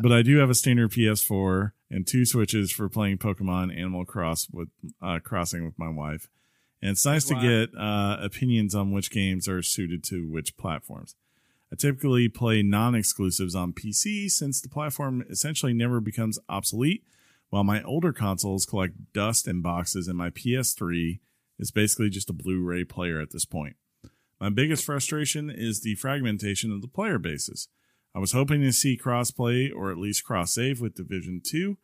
but I do have a standard PS4 and two Switches for playing Pokemon Animal Cross with uh, Crossing with my wife. And it's nice to get uh, opinions on which games are suited to which platforms. I typically play non-exclusives on PC since the platform essentially never becomes obsolete, while my older consoles collect dust and boxes, and my PS3 is basically just a Blu-ray player at this point. My biggest frustration is the fragmentation of the player bases. I was hoping to see crossplay or at least cross save with Division 2,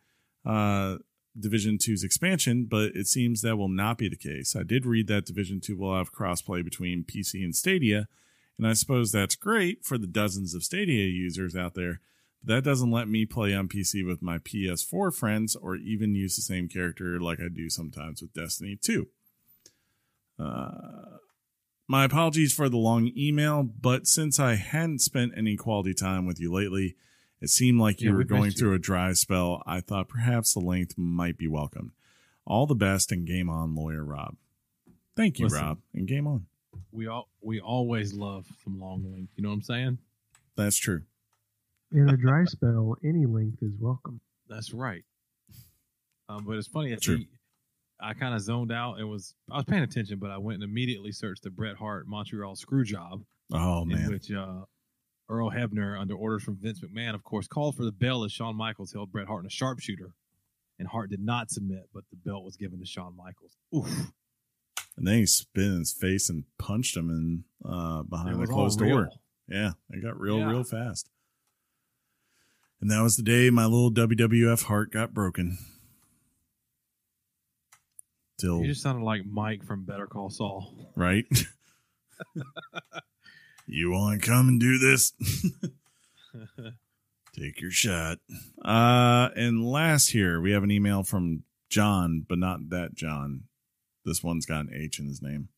uh, Division 2's expansion, but it seems that will not be the case. I did read that Division 2 will have crossplay between PC and Stadia, And I suppose that's great for the dozens of Stadia users out there, but that doesn't let me play on PC with my PS4 friends or even use the same character like I do sometimes with Destiny 2. Uh, my apologies for the long email, but since I hadn't spent any quality time with you lately, it seemed like you Yeah, were going missed you. through a dry spell. I thought perhaps the length might be welcomed. All the best and game on, lawyer Rob. Thank you, Listen. Rob, and game on. We all we always love some long length. You know what I'm saying? That's true. In a dry spell, any length is welcome. That's right. Um, but it's funny. At True. the, I kind of zoned out and was I was paying attention, but I went and immediately searched the Bret Hart Montreal screw job, Oh in man, which uh, Earl Hebner, under orders from Vince McMahon, of course, called for the bell as Shawn Michaels held Bret Hart in a sharpshooter, and Hart did not submit, but the belt was given to Shawn Michaels. Oof, and then he spit in his face and punched him in uh, behind the closed door. Yeah, it got real, Yeah. real fast. And that was the day my little WWF heart got broken. Till You just sounded like Mike from Better Call Saul. right? you want to come and do this? Take your shot. Uh, and last here, we have an email from John, but not that John. This one's got an H in his name.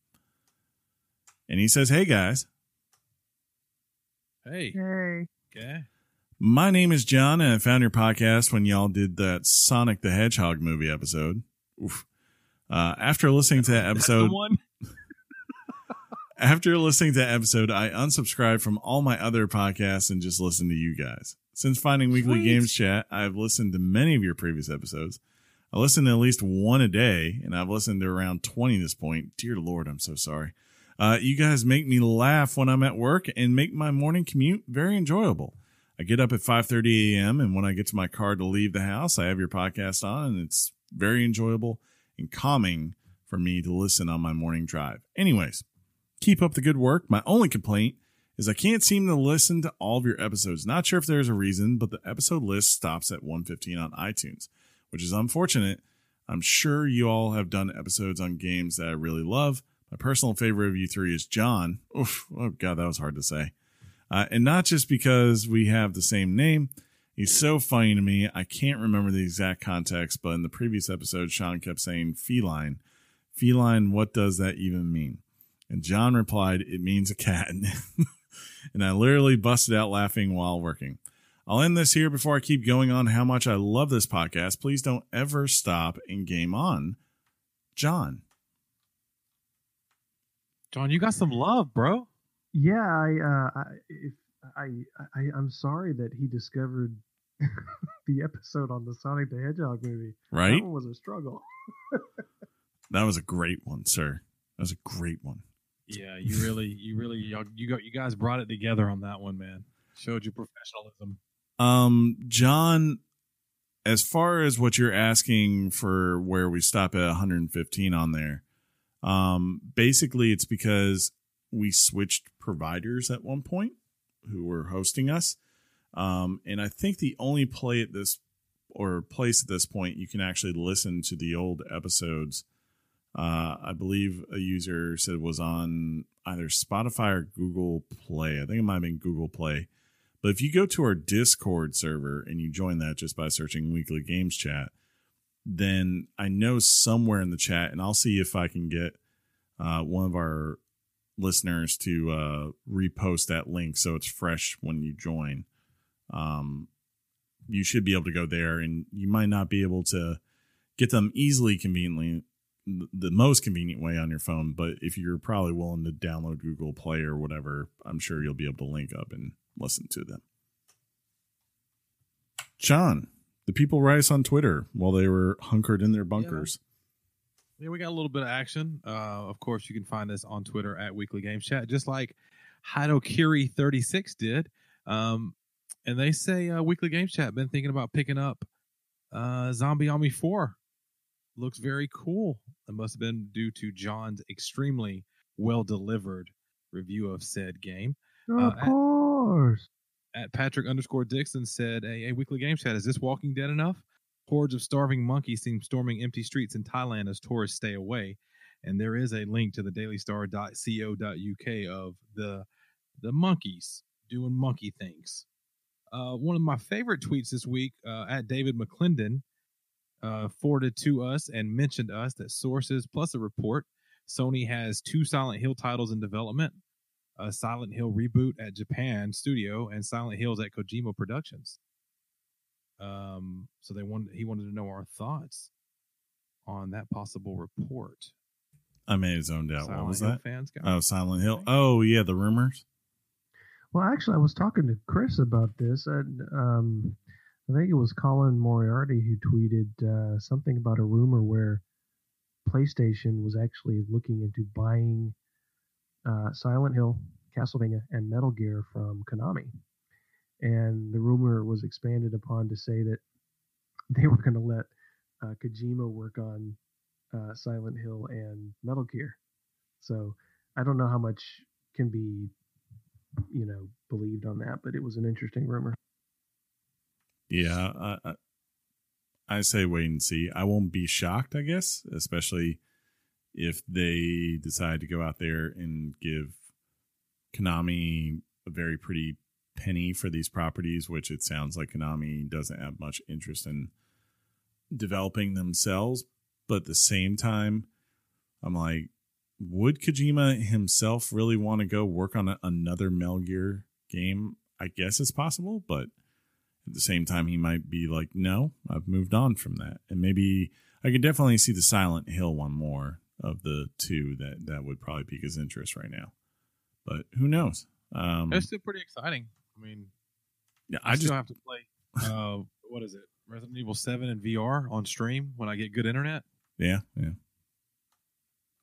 And he says, Hey guys, hey, Hey. okay. my name is John, and I found your podcast when y'all did that Sonic the Hedgehog movie episode. Oof. Uh, after listening to that episode. After listening to that episode, I unsubscribed from all my other podcasts and just listened to you guys. Since finding Weekly Sweet. Games Chat, I've listened to many of your previous episodes. I listen to at least one a day, and I've listened to around 20 at this point. Dear Lord, I'm so sorry. Uh, you guys make me laugh when I'm at work and make my morning commute very enjoyable. I get up at 5:30 a.m. and when I get to my car to leave the house, I have your podcast on, and it's very enjoyable and calming for me to listen on my morning drive. Anyways, keep up the good work. My only complaint is I can't seem to listen to all of your episodes. Not sure if there's a reason, but the episode list stops at 115 on iTunes, which is unfortunate. I'm sure you all have done episodes on games that I really love. My personal favorite of you three is John. Oof, oh god, that was hard to say. Uh, and not just because we have the same name. He's so funny to me. I can't remember the exact context, but in the previous episode, Sean kept saying feline. Feline, what does that even mean? And John replied, It means a cat. and I literally busted out laughing while working. I'll end this here before I keep going on how much I love this podcast. Please don't ever stop and game on. John. John, you got some love, bro. Yeah, I, uh, I, if, I, I, I'm sorry that he discovered the episode on the Sonic the Hedgehog movie. Right? That one was a struggle. That was a great one, sir. That was a great one. Yeah, you really, you really, y'all- got, you guys brought it together on that one, man. Showed your professionalism. Um, John, as far as what you're asking for where we stop at 115 on there, um, basically it's because we switched providers at one point who were hosting us. Um, and I think the only play at this or place at this point you can actually listen to the old episodes. Uh, I believe a user said was on either Spotify or Google Play. I think it might have been Google Play. But if you go to our Discord server and you join that just by searching Weekly Games Chat, then I know somewhere in the chat, and I'll see if I can get uh, one of our listeners to uh, repost that link so it's fresh when you join. Um, you should be able to go there, and you might not be able to get them easily, conveniently, the most convenient way on your phone. But if you're probably willing to download Google Play or whatever, I'm sure you'll be able to link up and listen to them. John, the people write us on Twitter while they were hunkered in their bunkers. Yeah, we got a little bit of action. Uh, of course, you can find us on Twitter at Weekly Games Chat, just like Hidokiri36 did. Um, and they say uh, Weekly Games Chat been thinking about picking up uh, Zombie Army 4. Looks very cool. It must have been due to John's extremely well delivered review of said game. Of at- course. At Patrick underscore Dixon said, "A hey, Weekly Game Chat, is this Walking Dead enough? Hordes of starving monkeys seem storming empty streets in Thailand as tourists stay away. And there is a link to the dailystar.co.uk of the the monkeys doing monkey things. Uh, one of my favorite tweets this week uh, at David McClendon uh, forwarded to us and mentioned us that sources plus a report Sony has two Silent Hill titles in development a Silent Hill reboot at Japan Studio and Silent Hills at Kojima Productions. Um, so they wanted he wanted to know our thoughts on that possible report. I may have zoned out. Silent what was Hill that? Fans got Oh, Silent Hill. Oh, yeah, the rumors. Well, actually, I was talking to Chris about this. And, um, I think it was Colin Moriarty who tweeted uh, something about a rumor where PlayStation was actually looking into buying uh, Silent Hill, Castlevania, and Metal Gear from Konami. And the rumor was expanded upon to say that they were going to let uh, Kojima work on uh, Silent Hill and Metal Gear. So I don't know how much can be, you know, believed on that, but it was an interesting rumor. Yeah, I, I, say wait and see. I won't be shocked, I guess, especially if they decide to go out there and give Konami a very pretty penny for these properties, which it sounds like Konami doesn't have much interest in developing themselves. But at the same time, I'm like, would Kojima himself really want to go work on a, another Metal Gear game? I guess it's possible, but at the same time, he might be like, no, I've moved on from that. And maybe I could definitely see the Silent Hill one more of the two that that would probably pique his interest right now. But who knows? Um, It's still pretty exciting. I mean, yeah, I, I just have to play. Uh, what is it? Resident Evil Seven in VR on stream when I get good internet. yeah yeah.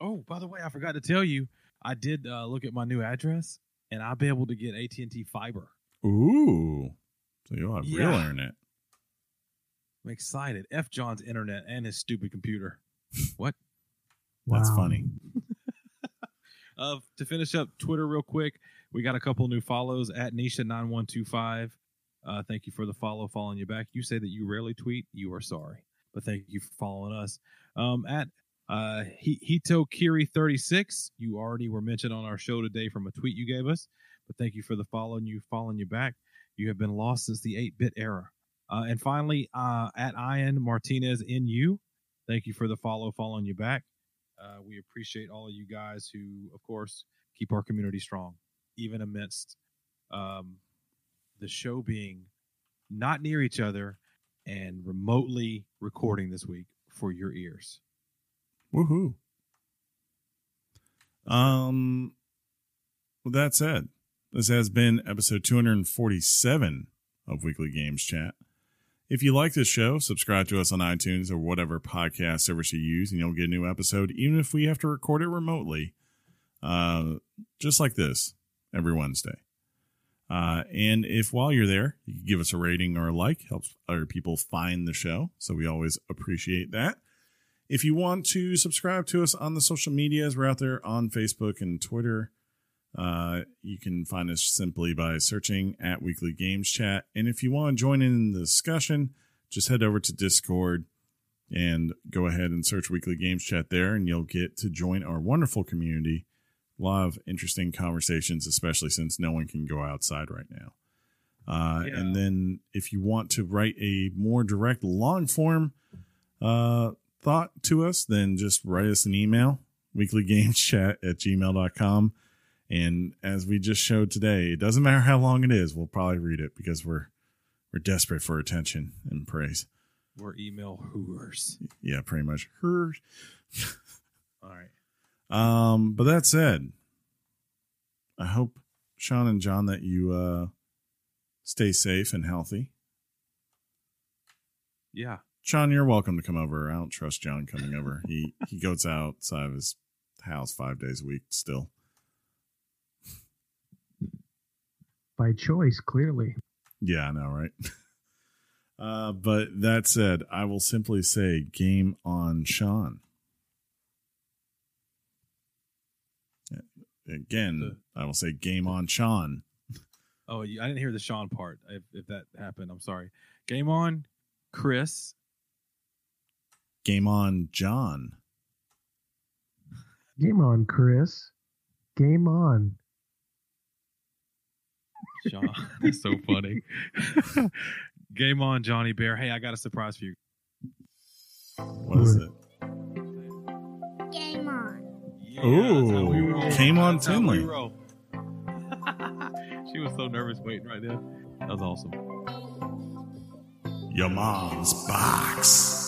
Oh, by the way, I forgot to tell you, I did uh, look at my new address, and I'll be able to get AT and T fiber. Ooh, so you'll have real Yeah. internet. I'm excited. F John's internet and his stupid computer. what? That's Wow. funny. Uh, to finish up Twitter real quick, we got a couple new follows at Nisha9125. Uh, thank you for the follow, following you back. You say that you rarely tweet. You are sorry, but thank you for following us. Um, at uh, Hito Kiri36, you already were mentioned on our show today from a tweet you gave us, but thank you for the follow and you following you back. You have been lost since the 8 bit era. Uh, and finally, uh, at Ian Martinez in you, thank you for the follow, following you back. Uh, we appreciate all of you guys who, of course, keep our community strong, even amidst um, the show being not near each other and remotely recording this week for your ears. Woohoo. Um, with that said, this has been episode 247 of Weekly Games Chat. If you like this show, subscribe to us on iTunes or whatever podcast service you use, and you'll get a new episode, even if we have to record it remotely, uh, just like this every Wednesday. Uh, and if while you're there, you give us a rating or a like, helps other people find the show. So we always appreciate that. If you want to subscribe to us on the social medias, we're out there on Facebook and Twitter. Uh, you can find us simply by searching at Weekly Games Chat. And if you want to join in the discussion, just head over to Discord and go ahead and search Weekly Games Chat there, and you'll get to join our wonderful community. A lot of interesting conversations, especially since no one can go outside right now. Uh, Yeah. And then if you want to write a more direct, long form uh, thought to us, then just write us an email, weeklygameschat at gmail.com. And as we just showed today, it doesn't matter how long it is, we'll probably read it because we're we're desperate for attention and praise. We're email hooers. Yeah, pretty much. Her. All right. Um, but that said, I hope Sean and John that you uh stay safe and healthy. Yeah. Sean, you're welcome to come over. I don't trust John coming over. He he goes outside of his house five days a week still. By choice, clearly. Yeah, I know, right? Uh, but that said, I will simply say game on Sean. Again, I will say game on Sean. Oh, I didn't hear the Sean part. If, if that happened, I'm sorry. Game on, Chris. Game on John. Game on, Chris. Game on. John, that's so funny. Game on, Johnny Bear. Hey, I got a surprise for you. What is it? Game on. Yeah, Ooh, we. Game on That's how we Tinley. she was so nervous waiting right there. That was awesome. Your mom's box.